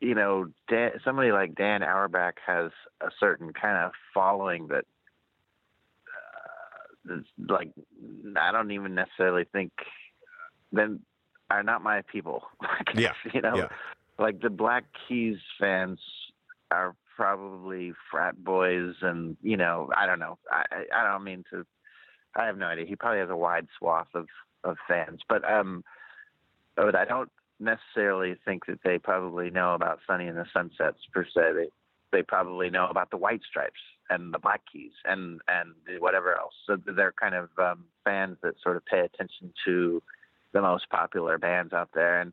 you know Dan, somebody like Dan Auerbach has a certain kind of following that uh, like I don't even necessarily think then are not my people. <laughs> Yeah, you know, yeah. like the Black Keys fans are probably frat boys, and you know, I don't know. I I don't mean to. I have no idea. He probably has a wide swath of of fans, but um, but I don't necessarily think that they probably know about Sonny and the Sunsets per se. They they probably know about the White Stripes and the Black Keys and and whatever else. So they're kind of um, fans that sort of pay attention to the most popular bands out there, and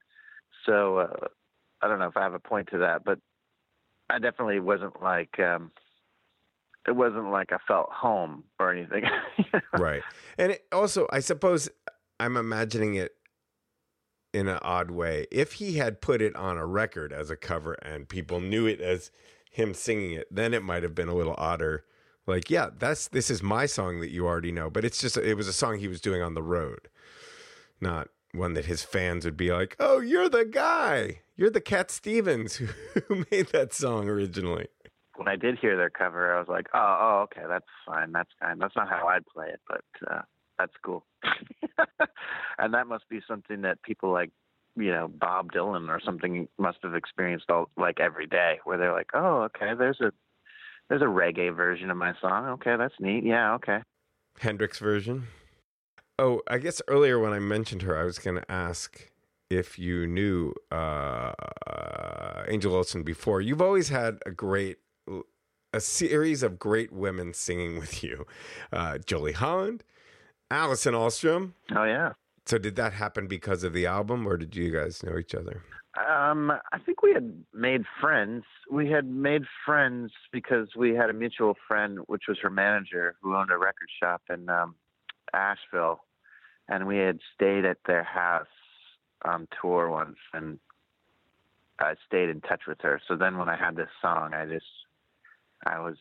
so uh, I don't know if I have a point to that, but I definitely wasn't like um, it wasn't like I felt home or anything. <laughs> right. And also, I suppose I'm imagining it in an odd way. If he had put it on a record as a cover and people knew it as him singing it, then it might have been a little odder. Like, yeah, that's this is my song that you already know, but it's just it was a song he was doing on the road, not one that his fans would be like, "Oh, you're the guy. You're the Cat Stevens who, <laughs> who made that song originally." When I did hear their cover, I was like, oh, oh, okay, that's fine, that's fine. That's not how I'd play it, but uh, that's cool. <laughs> and that must be something that people like, you know, Bob Dylan or something must have experienced all like every day, where they're like, oh, okay, there's a there's a reggae version of my song. Okay, that's neat. Yeah, okay. Hendrix version. Oh, I guess earlier when I mentioned her, I was going to ask if you knew uh, Angel Olsen before. You've always had a great a series of great women singing with you. Uh, Jolie Holland, Allison Allstrom. Oh yeah. So did that happen because of the album, or did you guys know each other? Um, I think we had made friends. We had made friends because we had a mutual friend, which was her manager, who owned a record shop in um, Asheville, and we had stayed at their house on tour once, and I stayed in touch with her. So then when I had this song, I just I was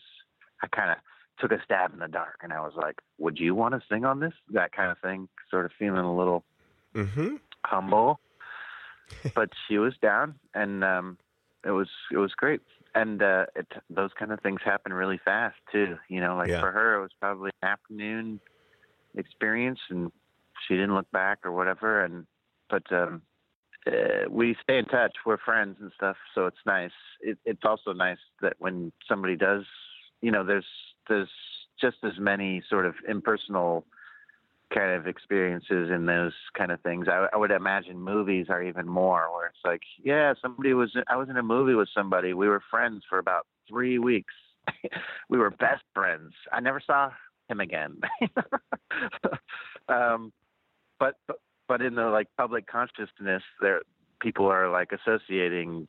I kind of took a stab in the dark, and I was like, "Would you want to sing on this?" That kind of thing, sort of feeling a little Mm-hmm. humble. but she was down, and um, it was it was great. And uh, it, those kind of things happen really fast too. You know, like Yeah. for her, it was probably an afternoon experience, and she didn't look back or whatever. And but um, uh, we stay in touch. We're friends and stuff, so it's nice. It, it's also nice that when somebody does, you know, there's there's just as many sort of impersonal kind of experiences in those kind of things. I, I would imagine movies are even more, where it's like, yeah, somebody was. I was in a movie with somebody. We were friends for about three weeks. <laughs> we were best friends. I never saw him again. <laughs> um, but, but but in the like public consciousness, there people are like associating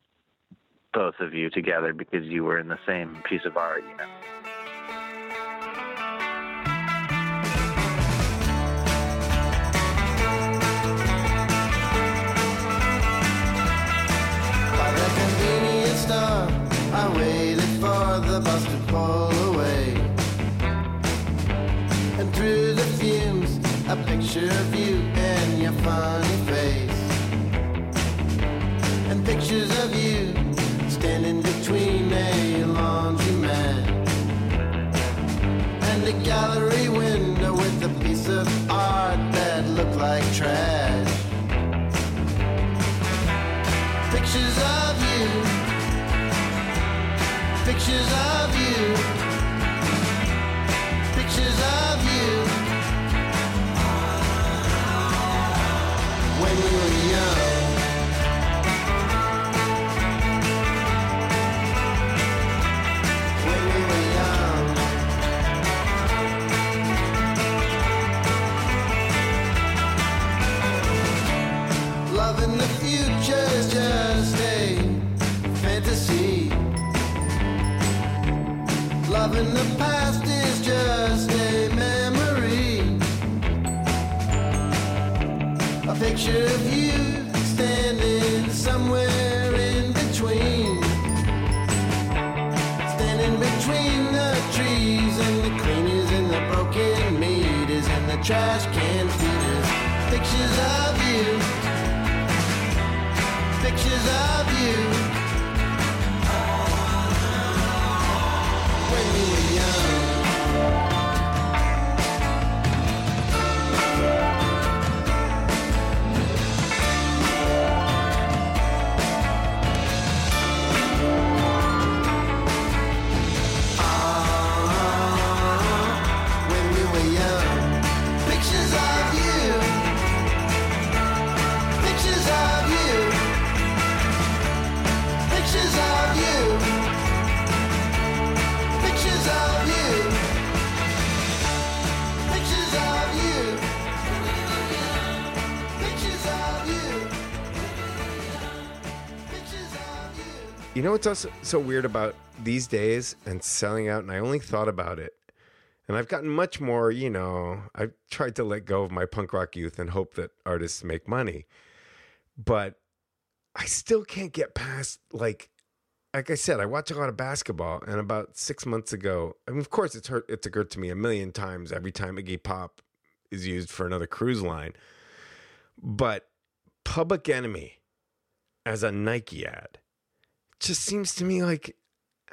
both of you together because you were in the same piece of art. You know. I waited for the bus to pull Pictures of you. trash can filled pictures of you, pictures of you. You. Know what's also so weird about these days and selling out? And I only thought about it. And I've gotten much more, you know, I've tried to let go of my punk rock youth and hope that artists make money. But I still can't get past, like, like I said, I watch a lot of basketball. And about six months ago, I mean, of course, it's hurt, it's occurred to me a million times every time Iggy Pop is used for another cruise line. But Public Enemy as a Nike ad just seems to me like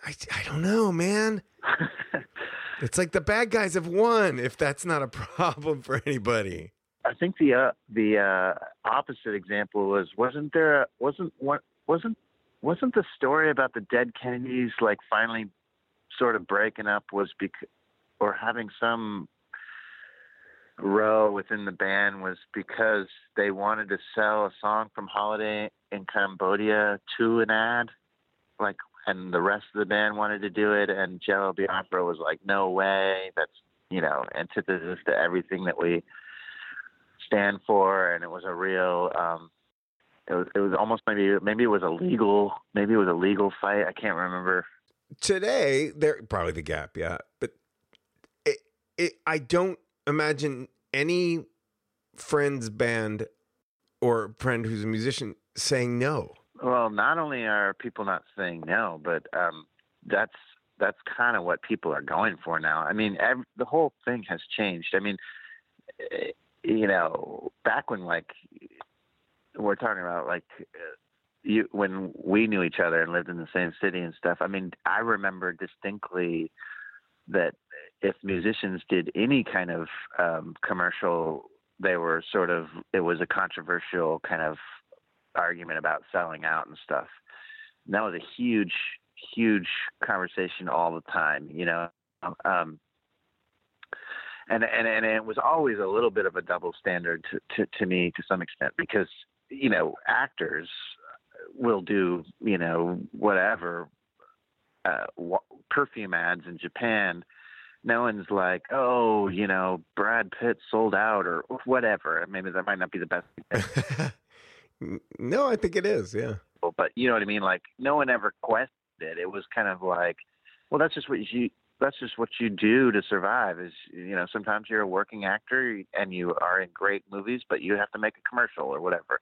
I, I don't know, man. <laughs> it's like the bad guys have won if that's not a problem for anybody. I think the uh, the uh, opposite example was wasn't there a, wasn't what wasn't wasn't the story about the dead Kennedys like finally sort of breaking up was because or having some row within the band was because they wanted to sell a song from Holiday in Cambodia to an ad, like, and the rest of the band wanted to do it, and Jello Biafra was like, "No way, that's you know antithesis to everything that we stand for," and it was a real. um it was, it was almost maybe maybe it was a legal maybe it was a legal fight I can't remember Today, they're probably the gap, yeah. But it, it, I don't imagine any friend's band or friend who's a musician saying no. Well, not only are people not saying no, but um, that's that's kind of what people are going for now. I mean, ev- the whole thing has changed. I mean, eh, you know, back when like we're talking about like uh, you when we knew each other and lived in the same city and stuff. I mean, I remember distinctly that if musicians did any kind of um, commercial, they were sort of it was a controversial kind of argument about selling out and stuff. And that was a huge, huge conversation all the time, you know. Um, and and and it was always a little bit of a double standard to, to, to me to some extent because you know actors will do you know whatever uh, perfume ads in Japan. No one's like, oh, you know, Brad Pitt sold out or whatever. Maybe that might not be the best <laughs> no, I think it is, yeah. but you know what I mean. Like, no one ever questioned it. It was kind of like, well, that's just what you. That's just what you do to survive. Is you know, sometimes you're a working actor and you are in great movies, but you have to make a commercial or whatever.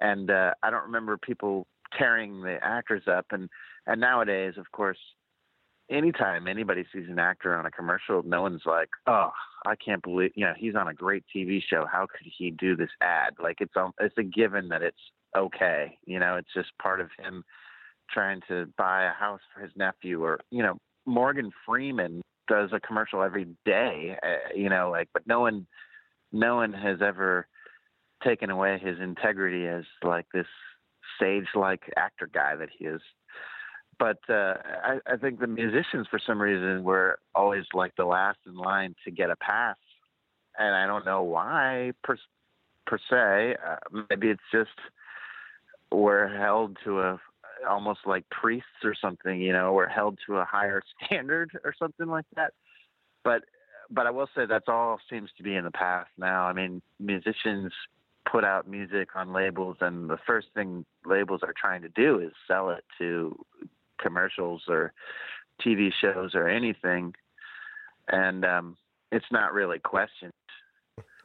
And uh, I don't remember people tearing the actors up. And and nowadays, of course, anytime anybody sees an actor on a commercial, no one's like, "Oh, I can't believe you know he's on a great TV show. How could he do this ad?" Like it's um, it's a given that it's okay. You know, it's just part of him trying to buy a house for his nephew, or you know, Morgan Freeman does a commercial every day. Uh, you know, like, but no one, no one has ever taken away his integrity as like this sage-like actor guy that he is but uh, I, I think the musicians, for some reason, were always like the last in line to get a pass, and I don't know why per per se. Uh, maybe it's just we're held to a almost like priests or something, you know, we're held to a higher <laughs> standard or something like that. But but I will say that's all seems to be in the past now. I mean, musicians put out music on labels, and the first thing labels are trying to do is sell it to commercials or TV shows or anything, and um, it's not really questioned.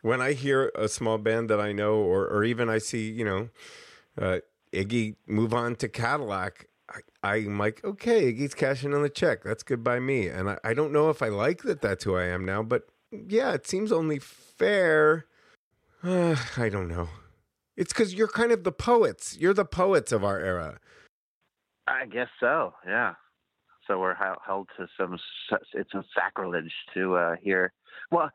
When I hear a small band that I know, or or even I see, you know, uh, Iggy move on to Cadillac, I, I'm like, okay, Iggy's cashing in the check. That's good by me. And I, I don't know if I like that that's who I am now, but yeah, it seems only fair. Uh, <sighs> I don't know. It's because you're kind of the poets. You're the poets of our era. I guess so. Yeah. So we're held to some. It's a sacrilege to uh, hear. Well,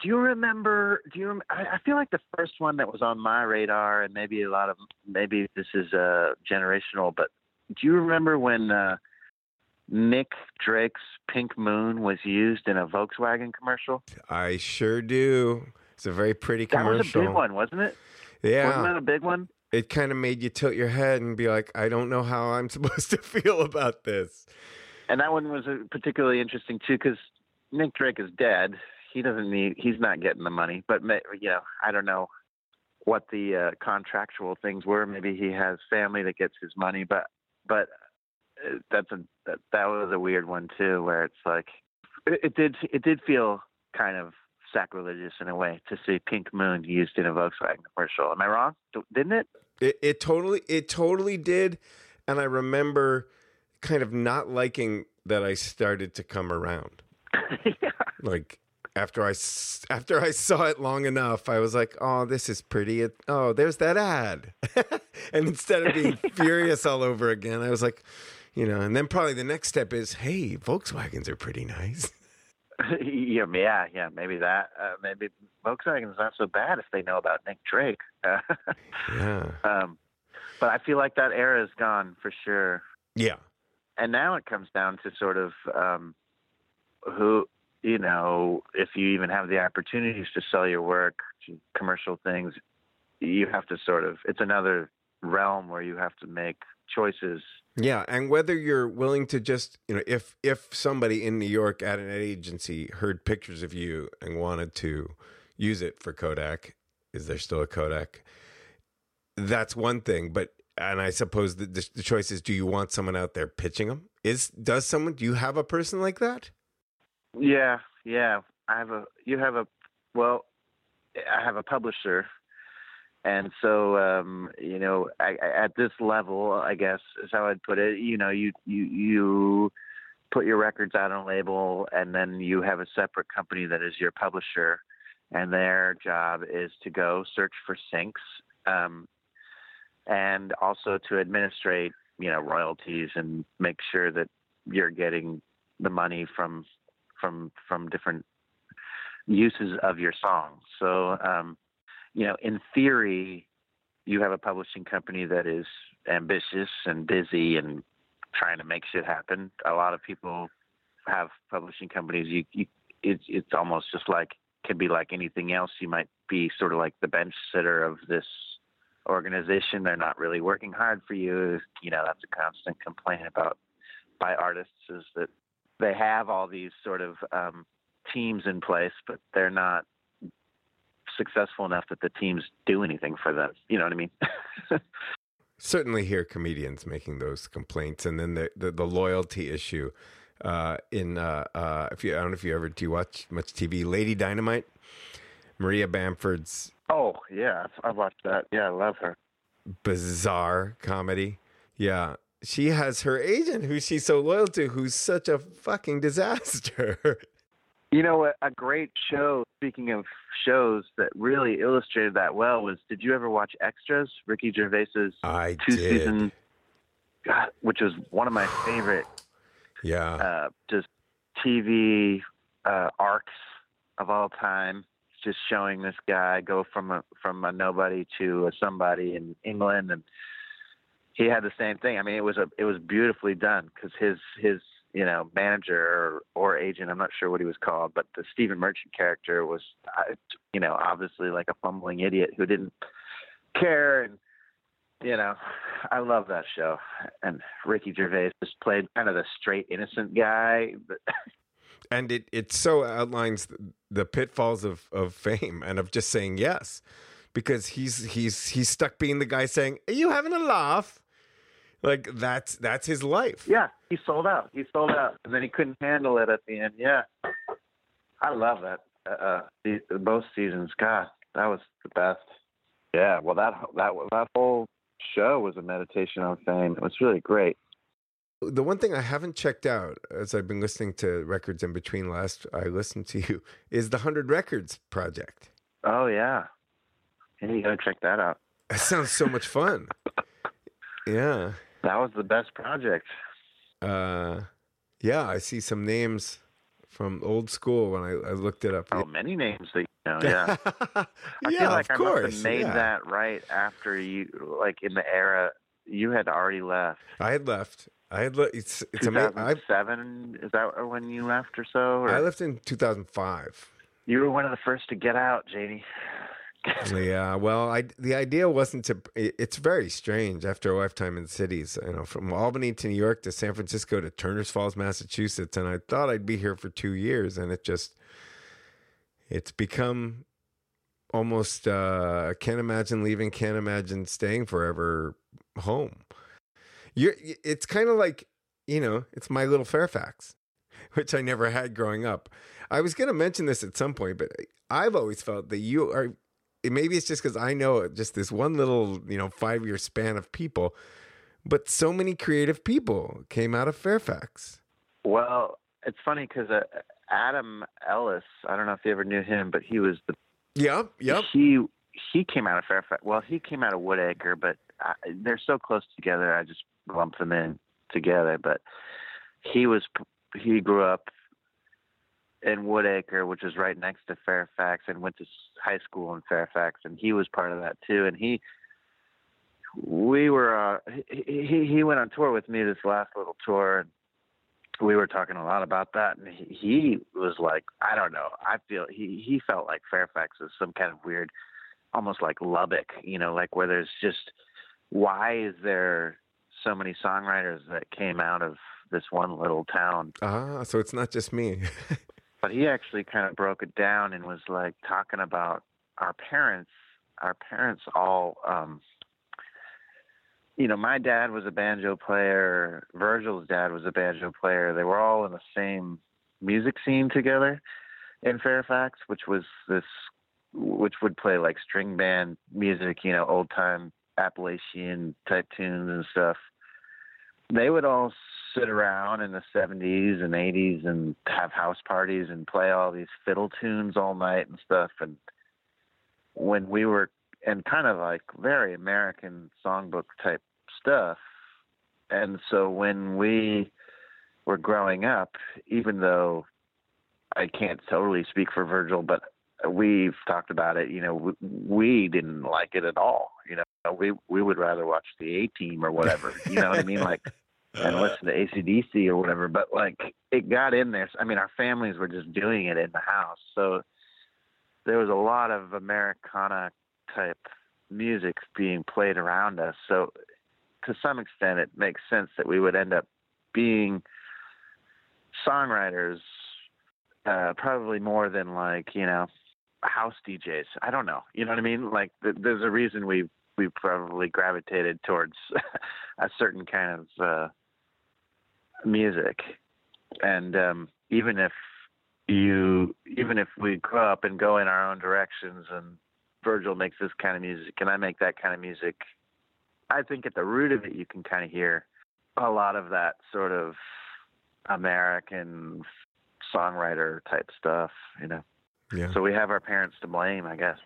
do you remember? Do you? rem- I, I feel like the first one that was on my radar, and maybe a lot of maybe this is uh, generational, but do you remember when uh, Nick Drake's "Pink Moon" was used in a Volkswagen commercial? I sure do. It's a very pretty commercial. That was a big one, wasn't it? Yeah, wasn't that a big one? It kind of made you tilt your head and be like, I don't know how I'm <laughs> supposed to feel about this. And that one was uh, particularly interesting too, because Nick Drake is dead. He doesn't need. He's not getting the money. But you know, I don't know what the uh, contractual things were. Maybe he has family that gets his money. But but uh, that's a that, that was a weird one too, where it's like it, it did it did feel kind of sacrilegious in a way to see Pink Moon used in a Volkswagen commercial. Am I wrong? Didn't it? It, it totally, it totally did. And I remember kind of not liking that I started to come around. <laughs> yeah. Like after I after I saw it long enough, I was like, oh, this is pretty. It, oh, there's that ad. <laughs> and instead of <laughs> being furious all over again, I was like, you know, and then probably the next step is, hey, Volkswagens are pretty nice. <laughs> yeah, yeah, yeah. Maybe that. Uh, maybe Volkswagen's not so bad if they know about Nick Drake. <laughs> Yeah. um, but I feel like that era is gone for sure. Yeah. And now it comes down to sort of um, who, you know, if you even have the opportunities to sell your work, to commercial things, you have to sort of. It's another realm where you have to make choices. Yeah, and whether you're willing to just, you know, if if somebody in New York at an agency heard pictures of you and wanted to use it for Kodak, is there still a Kodak? That's one thing, but and I suppose the, the, the choice is: do you want someone out there pitching them? Is does someone? Do you have a person like that? Yeah, yeah. I have a. You have a. Well, I have a publisher, and so um, you know, I, at this level, I guess is how I'd put it. You know, you you you put your records out on label, and then you have a separate company that is your publisher, and their job is to go search for syncs, um, and also to administrate, you know, royalties and make sure that you're getting the money from from from different uses of your song. So, um, you know, in theory, you have a publishing company that is ambitious and busy and trying to make shit happen. A lot of people have publishing companies. You, you it's it's almost just like can be like anything else. You might be sort of like the bench sitter of this organization. They're not really working hard for you. You know, that's a constant complaint about by artists is that they have all these sort of um, teams in place, but they're not successful enough that the teams do anything for them. You know what I mean? <laughs> Certainly, hear comedians making those complaints, and then the the, the loyalty issue. Uh, in uh, uh, if you I don't know if you ever do you watch much TV, Lady Dynamite, Maria Bamford's oh yeah, I've watched that. Yeah, I love her. bizarre comedy. Yeah. She has her agent who she's so loyal to, who's such a fucking disaster. <laughs> You know, a, a great show. Speaking of shows that really illustrated that well was. Did you ever watch Extras? Ricky Gervais's I two did. season, God, which was one of my favorite Yeah. uh, just TV uh, arcs of all time. Just showing this guy go from a from a nobody to a somebody in England, and he had the same thing. I mean, it was a it was beautifully done because his his you know manager or, or agent, I'm not sure what he was called, but the Stephen Merchant character was you know obviously like a fumbling idiot who didn't care and you know, I love that show. And Ricky Gervais just played kind of the straight, innocent guy. <laughs> And it, it so outlines the pitfalls of, of fame and of just saying yes. Because he's he's he's stuck being the guy saying, Are you having a laugh? Like that's that's his life. yeah, he sold out. He sold out, and then he couldn't handle it at the end. Yeah, I love that. Uh, the, both seasons, God, that was the best. Yeah, well, that that that whole show was a meditation on fame. It was really great. The one thing I haven't checked out as I've been listening to records in between last I listened to you <laughs> is the Hundred Records project. Oh yeah, yeah, you gotta check that out. That sounds so much fun. <laughs> Yeah. That was the best project. Uh, yeah, I see some names from old school when I, I looked it up. Oh, many names that you know. Yeah. <laughs> I yeah, feel like I course. must have made yeah. that right after you, like in the era you had already left. I had left. I had le- it's it's amazing. 2007 is that when you left or so? Or? I left in 2005. You were one of the first to get out, Jamie. Yeah, well, I the idea wasn't to. It's very strange after a lifetime in cities. You know, from Albany to New York to San Francisco to Turners Falls, Massachusetts, and I thought I'd be here for two years, and it just it's become almost. uh can't imagine leaving. Can't imagine staying forever. Home. You're. It's kind of like you know. It's my little Fairfax, <laughs> which I never had growing up. I was going to mention this at some point, but I've always felt that you are it- maybe it's just because I know just this one little, you know, five year span of people, but so many creative people came out of Fairfax. Well, it's funny because uh, Adam Ellis, I don't know if you ever knew him, but he was the Yep, yep. he he came out of Fairfax. Well, he came out of Woodacre, but I, they're so close together. I just lumped them in together. But he was he grew up in Woodacre, which is right next to Fairfax, and went to high school in Fairfax, and he was part of that too. And he we were uh, he he went on tour with me this last little tour. And, we were talking a lot about that, and he, he was like, I don't know. I feel he he felt like Fairfax is some kind of weird, almost like Lubbock, you know, like where there's just why is there so many songwriters that came out of this one little town? Ah, so it's not just me. <laughs> But he actually kind of broke it down and was like talking about our parents. Our parents all, um, you know, my dad was a banjo player. Virgil's dad was a banjo player. They were all in the same music scene together in Fairfax, which was this, which would play like string band music, you know, old time Appalachian type tunes and stuff. They would all sit around in the 70s and 80s and have house parties and play all these fiddle tunes all night and stuff. And when we were, and kind of like very American songbook type stuff. And so when we were growing up, even though I can't totally speak for Virgil, but we've talked about it, you know, we, we didn't like it at all. You know, we, we would rather watch the A team or whatever, you know what I mean? Like, <laughs> and listen to ACDC or whatever. But like it got in there. I mean, our families were just doing it in the house, so there was a lot of Americana type music being played around us. So to some extent, it makes sense that we would end up being songwriters, uh, probably more than like you know house DJs. I don't know. You know what I mean? Like th- there's a reason we we probably gravitated towards <laughs> a certain kind of uh, music, and um, even if you even if we grow up and go in our own directions, and Virgil makes this kind of music, and I make that kind of music, I think at the root of it, you can kind of hear a lot of that sort of American songwriter type stuff, you know. yeah. So we have our parents to blame, I guess.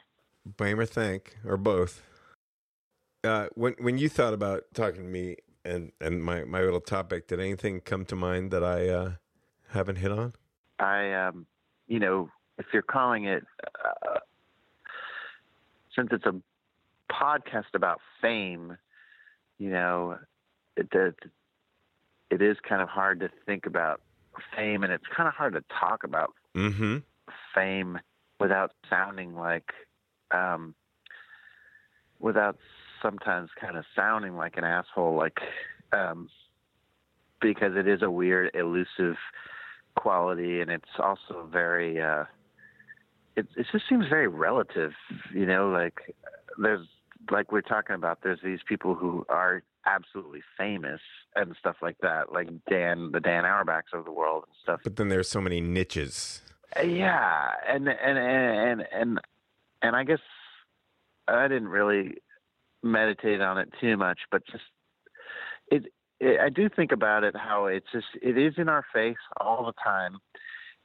Blame or thank, or both. Uh, when when you thought about talking to me and, and my, my little topic, did anything come to mind that I uh, haven't hit on? I, um, you know, if you're calling it, uh, since it's a podcast about fame, you know, it, it it is kind of hard to think about fame, and it's kind of hard to talk about Mm-hmm. fame without sounding like, um, without sometimes kind of sounding like an asshole, like, um, because it is a weird, elusive quality, and it's also very, uh, it, it just seems very relative, you know, like there's, like we're talking about, there's these people who are absolutely famous and stuff like that, like Dan, the Dan Auerbachs of the world and stuff. But then there's so many niches. Yeah, and and and and and I guess I didn't really meditate on it too much, but just it, it. I do think about it how it's just it is in our face all the time,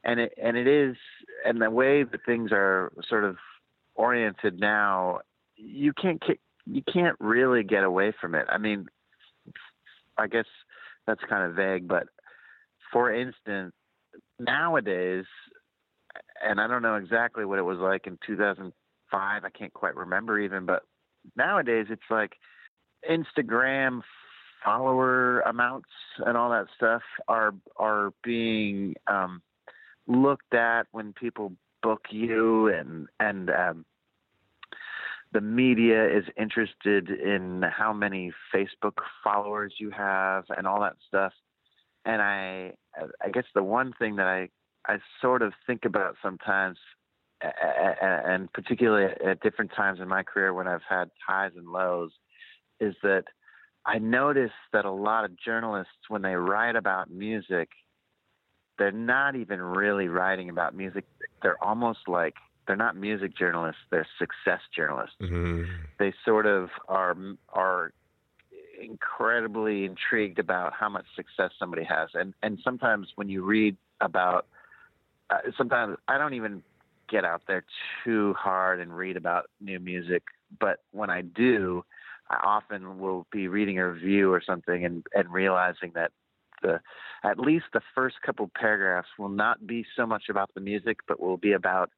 and it and it is and the way that things are sort of oriented now, you can't you can't really get away from it. I mean, I guess that's kind of vague, but for instance, nowadays, and I don't know exactly what it was like in 2005. I can't quite remember even, but nowadays it's like Instagram follower amounts and all that stuff are are being um, looked at when people book you and and um, the media is interested in how many Facebook followers you have and all that stuff. And I, I guess the one thing that I, I sort of think about sometimes, and particularly at different times in my career when I've had highs and lows, is that I notice that a lot of journalists, when they write about music, they're not even really writing about music. They're almost like they're not music journalists; they're success journalists. Mm-hmm. They sort of are are incredibly intrigued about how much success somebody has, and and sometimes when you read about, uh, sometimes I don't even get out there too hard and read about new music, but when I do, I often will be reading a review or something and and realizing that the at least the first couple paragraphs will not be so much about the music, but will be about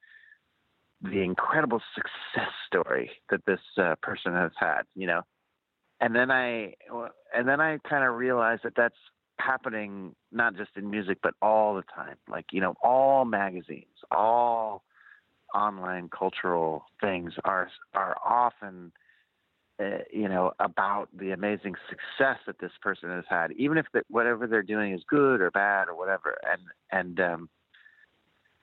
the incredible success story that this uh, person has had, you know. And then I and then I kind of realized that that's happening not just in music but all the time. Like, you know, all magazines, all online cultural things are are often uh, you know about the amazing success that this person has had even if the, whatever they're doing is good or bad or whatever and and um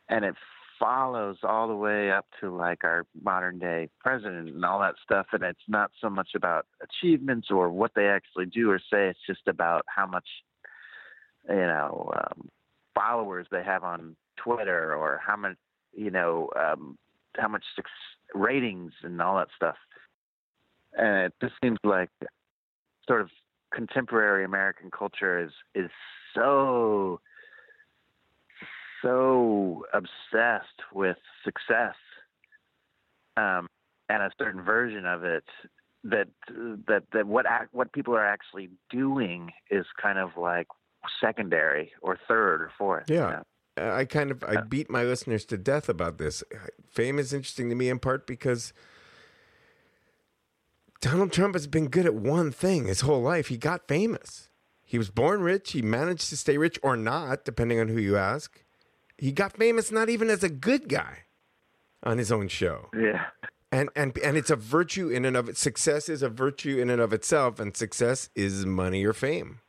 and it follows all the way up to like our modern day president and all that stuff. And it's not so much about achievements or what they actually do or say. It's just about how much, you know, um, followers they have on Twitter or how much, you know, um, how much ratings and all that stuff. And it just seems like sort of contemporary American culture is is so so obsessed with success um, and a certain version of it that that that what act, what people are actually doing is kind of like secondary or third or fourth. Yeah. You know? I kind of I beat my listeners to death about this. Fame is interesting to me in part because Donald Trump has been good at one thing his whole life. He got famous. He was born rich. He managed to stay rich or not, depending on who you ask. He got famous not even as a good guy on his own show. Yeah. And and and it's a virtue in and of it. Success is a virtue in and of itself, and success is money or fame.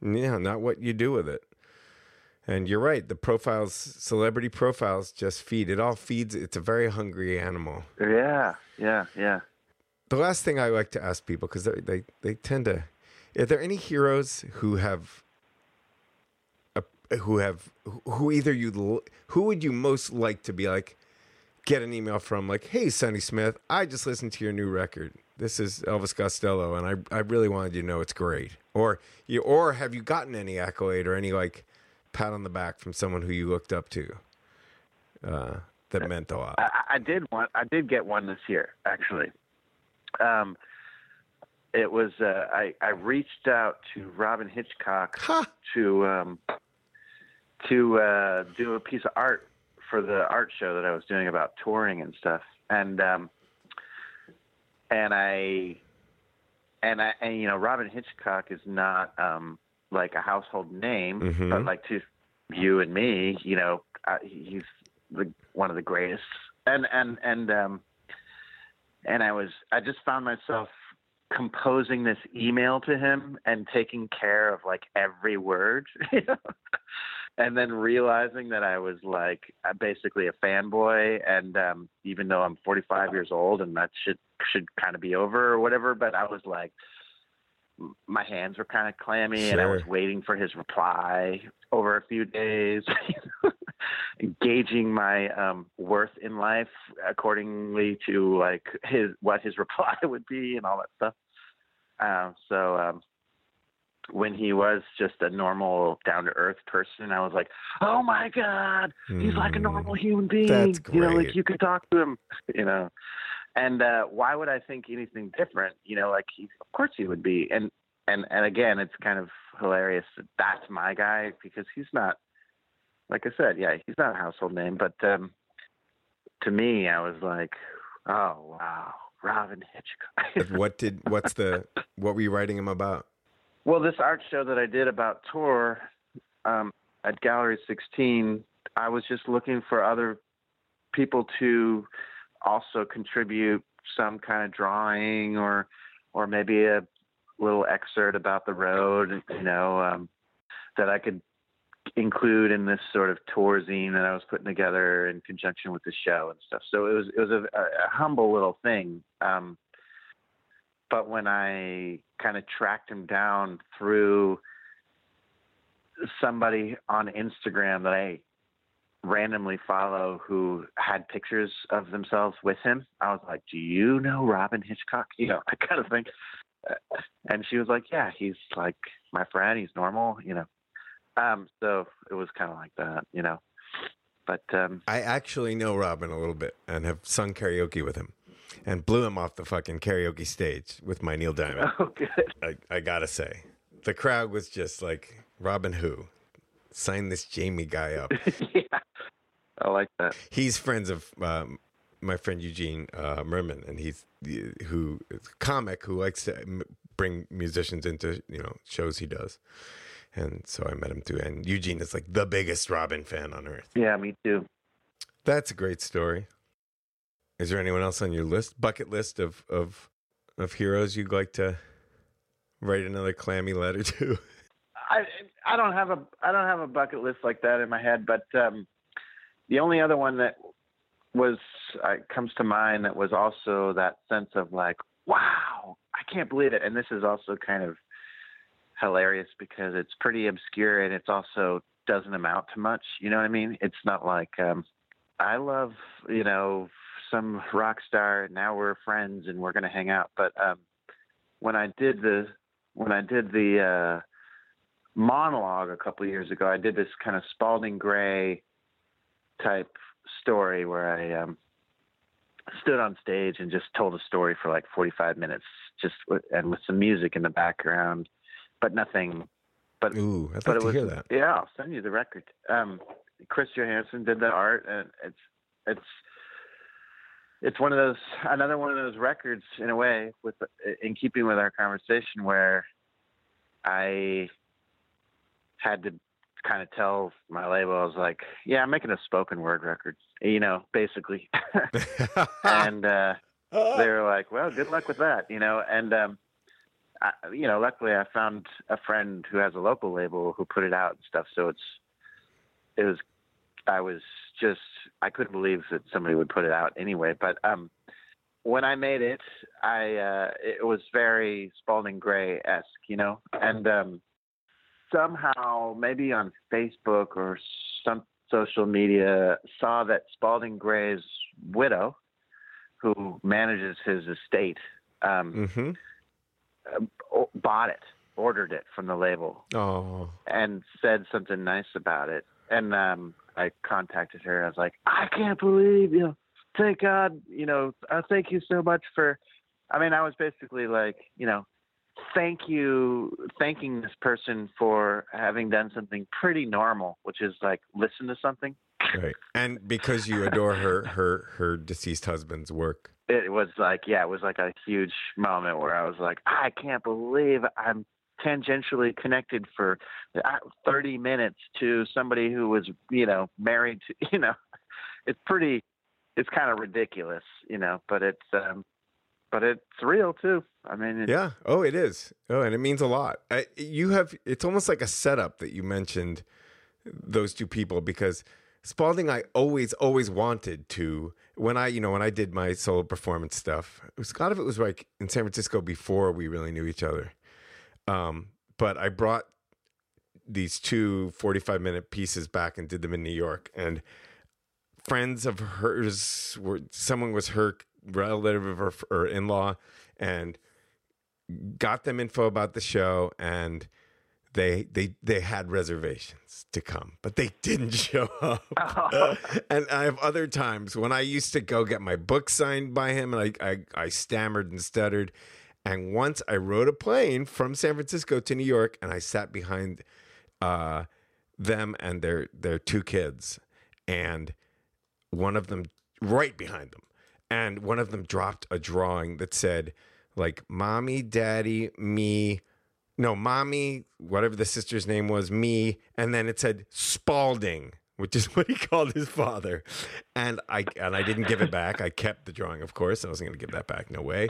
Yeah, not what you do with it. And you're right. The profiles, celebrity profiles, just feed. It all feeds. It's a very hungry animal. Yeah, yeah, yeah. The last thing I like to ask people because they, they they tend to. Are there any heroes who have who have who either you who would you most like to be like get an email from like hey Sonny Smith I just listened to your new record this is Elvis Costello and I I really wanted you to know it's great or you or have you gotten any accolade or any like pat on the back from someone who you looked up to uh, that meant a lot I, I did one I did get one this year actually um it was uh, I I reached out to Robyn Hitchcock huh. to um to uh, do a piece of art for the art show that I was doing about touring and stuff. And um, and I and I and you know Robyn Hitchcock is not um, like a household name, mm-hmm. but like to you and me, you know, uh, he's the, one of the greatest. And and and um, and I was I just found myself composing this email to him and taking care of like every word. <laughs> You know? and then realizing that I was like basically a fanboy, and um, even though I'm 45 years old and that should should kind of be over or whatever, but I was like, my hands were kind of clammy, sure. and I was waiting for his reply over a few days, <laughs> gauging my um, worth in life accordingly to like his what his <laughs> reply would be and all that stuff. Uh, so um, when he was just a normal, down to earth person, I was like, "Oh my god, he's like a normal Mm, human being." You know, like you could talk to him. <laughs> You know, And uh, why would I think anything different? You know, like he, of course he would be. And and and again, it's kind of hilarious that that's my guy because he's not. Like I said, yeah, he's not a household name, but um, to me, I was like, oh wow, Robyn Hitchcock. what did what's the what were you writing him about? Well, this art show that I did about tour um, at Gallery 16, I was just looking for other people to also contribute some kind of drawing or or maybe a little excerpt about the road, you know, um, that I could include in this sort of tour zine that I was putting together in conjunction with the show and stuff. So it was it was a, a humble little thing. Um, but when I kind of tracked him down through somebody on Instagram that I randomly follow who had pictures of themselves with him, I was like, "Do you know Robyn Hitchcock?" <laughs> You know, that kind of think. And she was like, "Yeah, he's like my friend. He's normal." You know. Um, so it was kind of like that, you know. But um, I actually know Robyn a little bit and have sung karaoke with him and blew him off the fucking karaoke stage with my Neil Diamond. <laughs> oh, good. I, I gotta say, the crowd was just like, Robyn who? Sign this Jamie guy up. <laughs> yeah, I like that. He's friends of um, my friend Eugene uh, Mirman, and he's who is a comic who likes to bring musicians into you know shows he does. And so I met him too. And Eugene is like the biggest Robyn fan on earth. Yeah, me too. That's a great story. Is there anyone else on your list, bucket list of of of heroes you'd like to write another clammy letter to? <laughs> I I don't have a I don't have a bucket list like that in my head, but um, the only other one that was uh, comes to mind that was also that sense of like, wow, I can't believe it, and this is also kind of hilarious because it's pretty obscure and it's also doesn't amount to much. You know what I mean? It's not like um, I love you know some rock star. Now we're friends and we're gonna hang out, but um, when I did the when I did the uh, monologue a couple years ago. I did this kind of Spalding Gray type story where I um, stood on stage and just told a story for like 45 minutes, just with, and with some music in the background, but nothing. But Ooh, I'd but like to was hear that. yeah. I'll send you the record. Um, Chris Johanson did the art, and it's it's it's one of those another one of those records in a way with in keeping with our conversation where I had to kind of tell my label I was like, yeah, I'm making a spoken word record, you know, basically. <laughs> and uh they were like, well, good luck with that, you know, and um I, you know, luckily I found a friend who has a local label who put it out and stuff, so it's it was I was just I couldn't believe that somebody would put it out anyway, but um when I made it, I uh, it was very Spalding Gray esque, you know, and um, somehow maybe on Facebook or some social media saw that Spalding Gray's widow, who manages his estate, um, hmm bought it, ordered it from the label, Oh, and said something nice about it. And um, I contacted her. I was like, I can't believe you. Know, thank God, you know, uh, thank you so much for. I mean, I was basically like, you know, thank you, thanking this person for having done something pretty normal, which is like listen to something. right. And because you adore her, her, her deceased husband's work. It was like, yeah, it was like a huge moment where I was like, I can't believe I'm tangentially connected for uh, 30 minutes to somebody who was, you know, married to, <laughs> you know, it's pretty, it's kind of ridiculous, you know, but it's, um, but it's real too. I mean, Yeah. Oh, it is. Oh, and it means a lot. I, you have. It's almost like a setup that you mentioned those two people because Spalding, I always, always wanted to. When I, you know, when I did my solo performance stuff, it was a lot of it was like in San Francisco before we really knew each other. Um, but I brought these two 45 minute pieces back and did them in New York. And friends of hers were, someone was her relative or, or in law, and got them info about the show. And they they they had reservations to come, but they didn't <laughs> show up. <laughs> and I have other times when I used to go get my book signed by him, and I I, I stammered and stuttered. And once I rode a plane from San Francisco to New York, and I sat behind uh, them and their their two kids, and one of them right behind them, and one of them dropped a drawing that said like "mommy, daddy, me." No, mommy, whatever the sister's name was, me, and then it said Spalding, which is <laughs> what he called his father. And I and I didn't give it back. I kept the drawing, of course. I wasn't going to give that back. No way.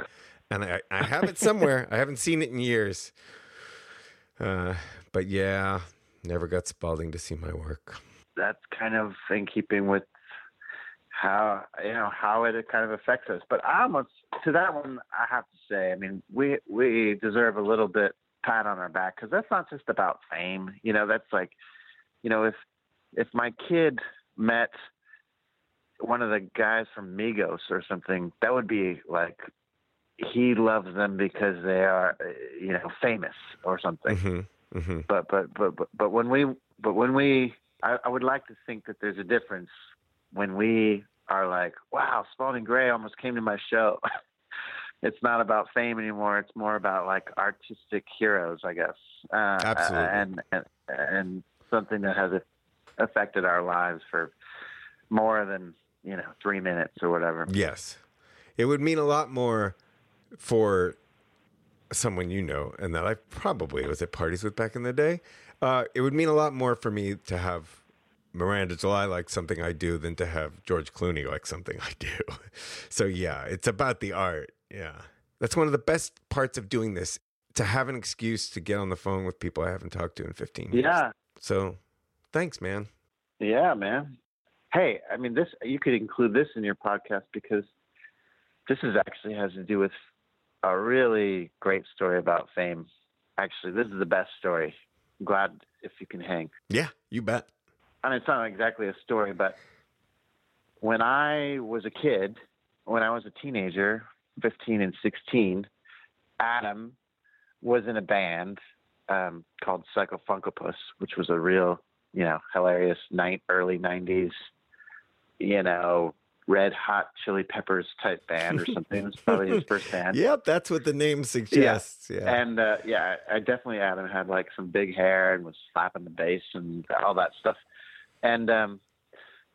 And I, I have it somewhere. I haven't seen it in years. Uh, but yeah, never got Spalding to see my work. That's kind of in keeping with how you know how it kind of affects us. But I almost to that one, I have to say, I mean, we we deserve a little bit pat on our back because that's not just about fame. You know, that's like, you know, if if my kid met one of the guys from Migos or something, that would be like he loves them because they are, you know, famous or something. Mm-hmm, mm-hmm. But, but but but but when we but when we, I, I would like to think that there's a difference when we are like, wow, Spalding Gray almost came to my show. <laughs> it's not about fame anymore. It's more about like artistic heroes, I guess. Uh, Absolutely. and, and and something that has affected our lives for more than you know three minutes or whatever. Yes. It would mean a lot more for someone you know and that I probably was at parties with back in the day. Uh, it would mean a lot more for me to have Miranda July like something I do than to have George Clooney like something I do. <laughs> So yeah, it's about the art. Yeah. That's one of the best parts of doing this to have an excuse to get on the phone with people I haven't talked to in 15 years. Yeah, So thanks, man. Yeah, man. Hey, I mean, this you could include this in your podcast because this is actually has to do with a really great story about fame. Actually, this is the best story. I'm glad if you can hang. Yeah, you bet. I mean, it's not exactly a story, but when I was a kid, when I was a teenager, 15 and 16, Adam was in a band um, called Psycho Funkopus, which was a real, you know, hilarious night, early 90s, you know, red hot chili peppers type band or something. It was probably his first <laughs> band. Yep, that's what the name suggests. Yeah. And uh, yeah, I definitely Adam had like some big hair and was slapping the bass and all that stuff. And um,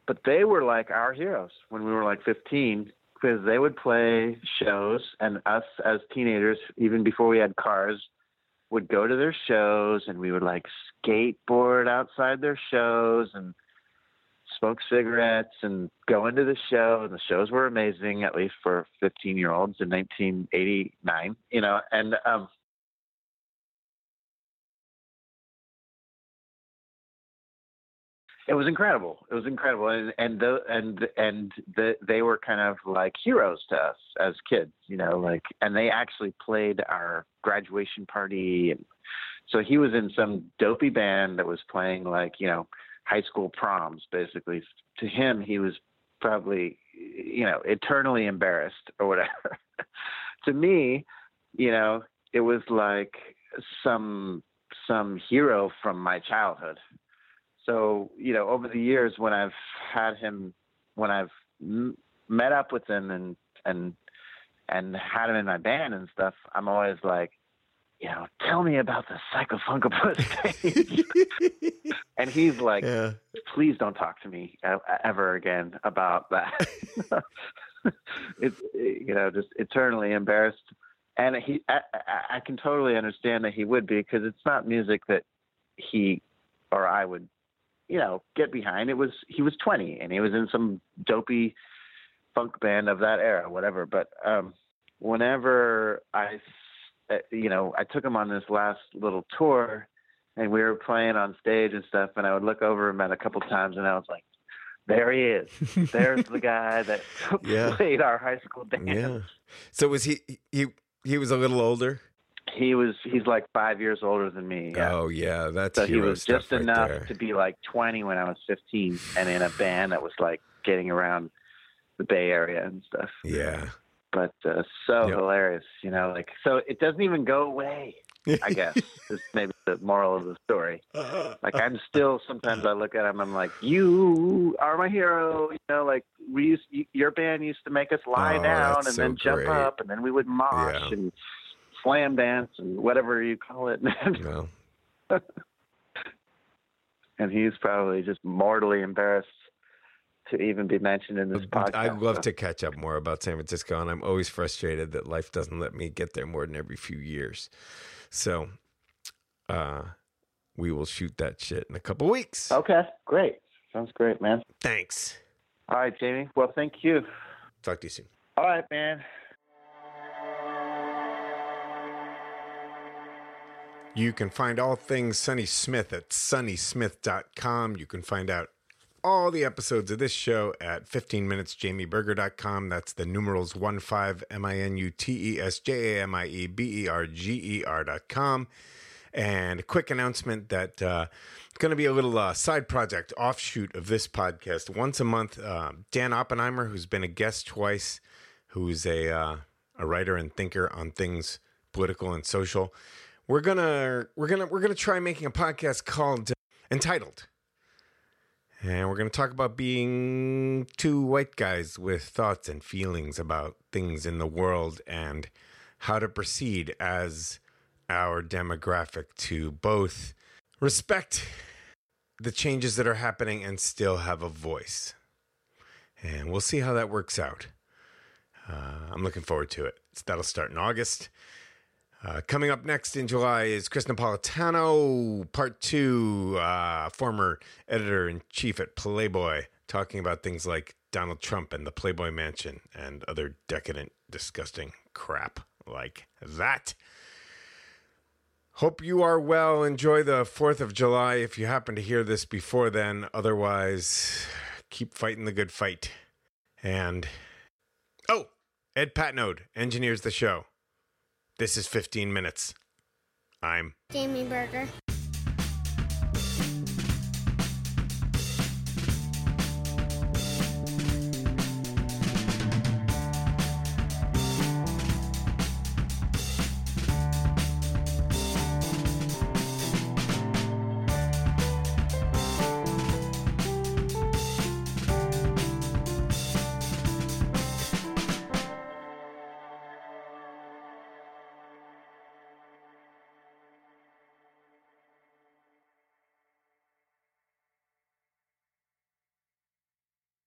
but they were like our heroes when we were like 15 because they would play shows and us as teenagers, even before we had cars, would go to their shows and we would like skateboard outside their shows and smoke cigarettes and go into the show. And the shows were amazing at least for 15 year olds in 1989 you know and um it was incredible. It was incredible. And and the, and and the, they were kind of like heroes to us as kids you know like and they actually played our graduation party. And so he was in some dopey band that was playing like you know high school proms basically. To him he was probably you know eternally embarrassed or whatever. <laughs> To me you know it was like some some hero from my childhood so you know over the years when i've had him when i've m- met up with him and and and had him in my band and stuff i'm always like you know tell me about the Psycho Funkopus <laughs> stage <laughs> and he's like yeah. please don't talk to me ever again about that. <laughs> it's you know just eternally embarrassed, and he I- I can totally understand that he would be because it's not music that he or I would you know get behind. It was he was 20 and he was in some dopey funk band of that era, whatever. But um, whenever I uh, you know I took him on this last little tour and we were playing on stage and stuff and I would look over him at a couple times and I was like, there he is. There's the guy that <laughs> Yeah. played our high school dance. Yeah. So was he he he was a little older? He was he's like five years older than me. Yeah. Oh yeah, that's so he was just right enough there. to be like 20 when I was 15 and in a band that was like getting around the Bay Area and stuff. Yeah. But uh, so Yep. hilarious, you know, like so it doesn't even go away. I guess <laughs> is maybe the moral of the story. Like I'm still sometimes I look at him, I'm like, you are my hero. You know, like we used your band used to make us lie Oh, down and so then jump great. up, and then we would mosh Yeah. and slam dance and whatever you call it. <laughs> no. <laughs> and he's probably just mortally embarrassed to even be mentioned in this podcast. I'd love so. to catch up more about San Francisco, and I'm always frustrated that life doesn't let me get there more than every few years. So, uh, we will shoot that shit in a couple weeks. Okay, great. Sounds great, man. Thanks. All right, Jamie. Well, thank you. Talk to you soon. All right, man. You can find all things Sonny Smith at sonnysmith.com. You can find out all the episodes of this show at 15minutesjamieberger.com. That's the numerals 15 M I N U T E S J A M I E B E R G E R.com. And a quick announcement that uh, it's going to be a little uh, side project offshoot of this podcast. Once a month, uh, Dan Oppenheimer, who's been a guest twice, who's a uh, a writer and thinker on things political and social. We're gonna we're gonna we're gonna try making a podcast called entitled, and we're gonna talk about being two white guys with thoughts and feelings about things in the world and how to proceed as our demographic to both respect the changes that are happening and still have a voice. And we'll see how that works out. Uh, I'm looking forward to it. That'll start in August. Uh, coming up next in July is Chris Napolitano, part two, uh, former editor in chief at Playboy, talking about things like Donald Trump and the Playboy Mansion and other decadent, disgusting crap like that. Hope you are well. Enjoy the 4th of July if you happen to hear this before then. Otherwise, keep fighting the good fight. And, oh, Ed Patnode engineers the show. This is 15 minutes. I'm Jamie Berger.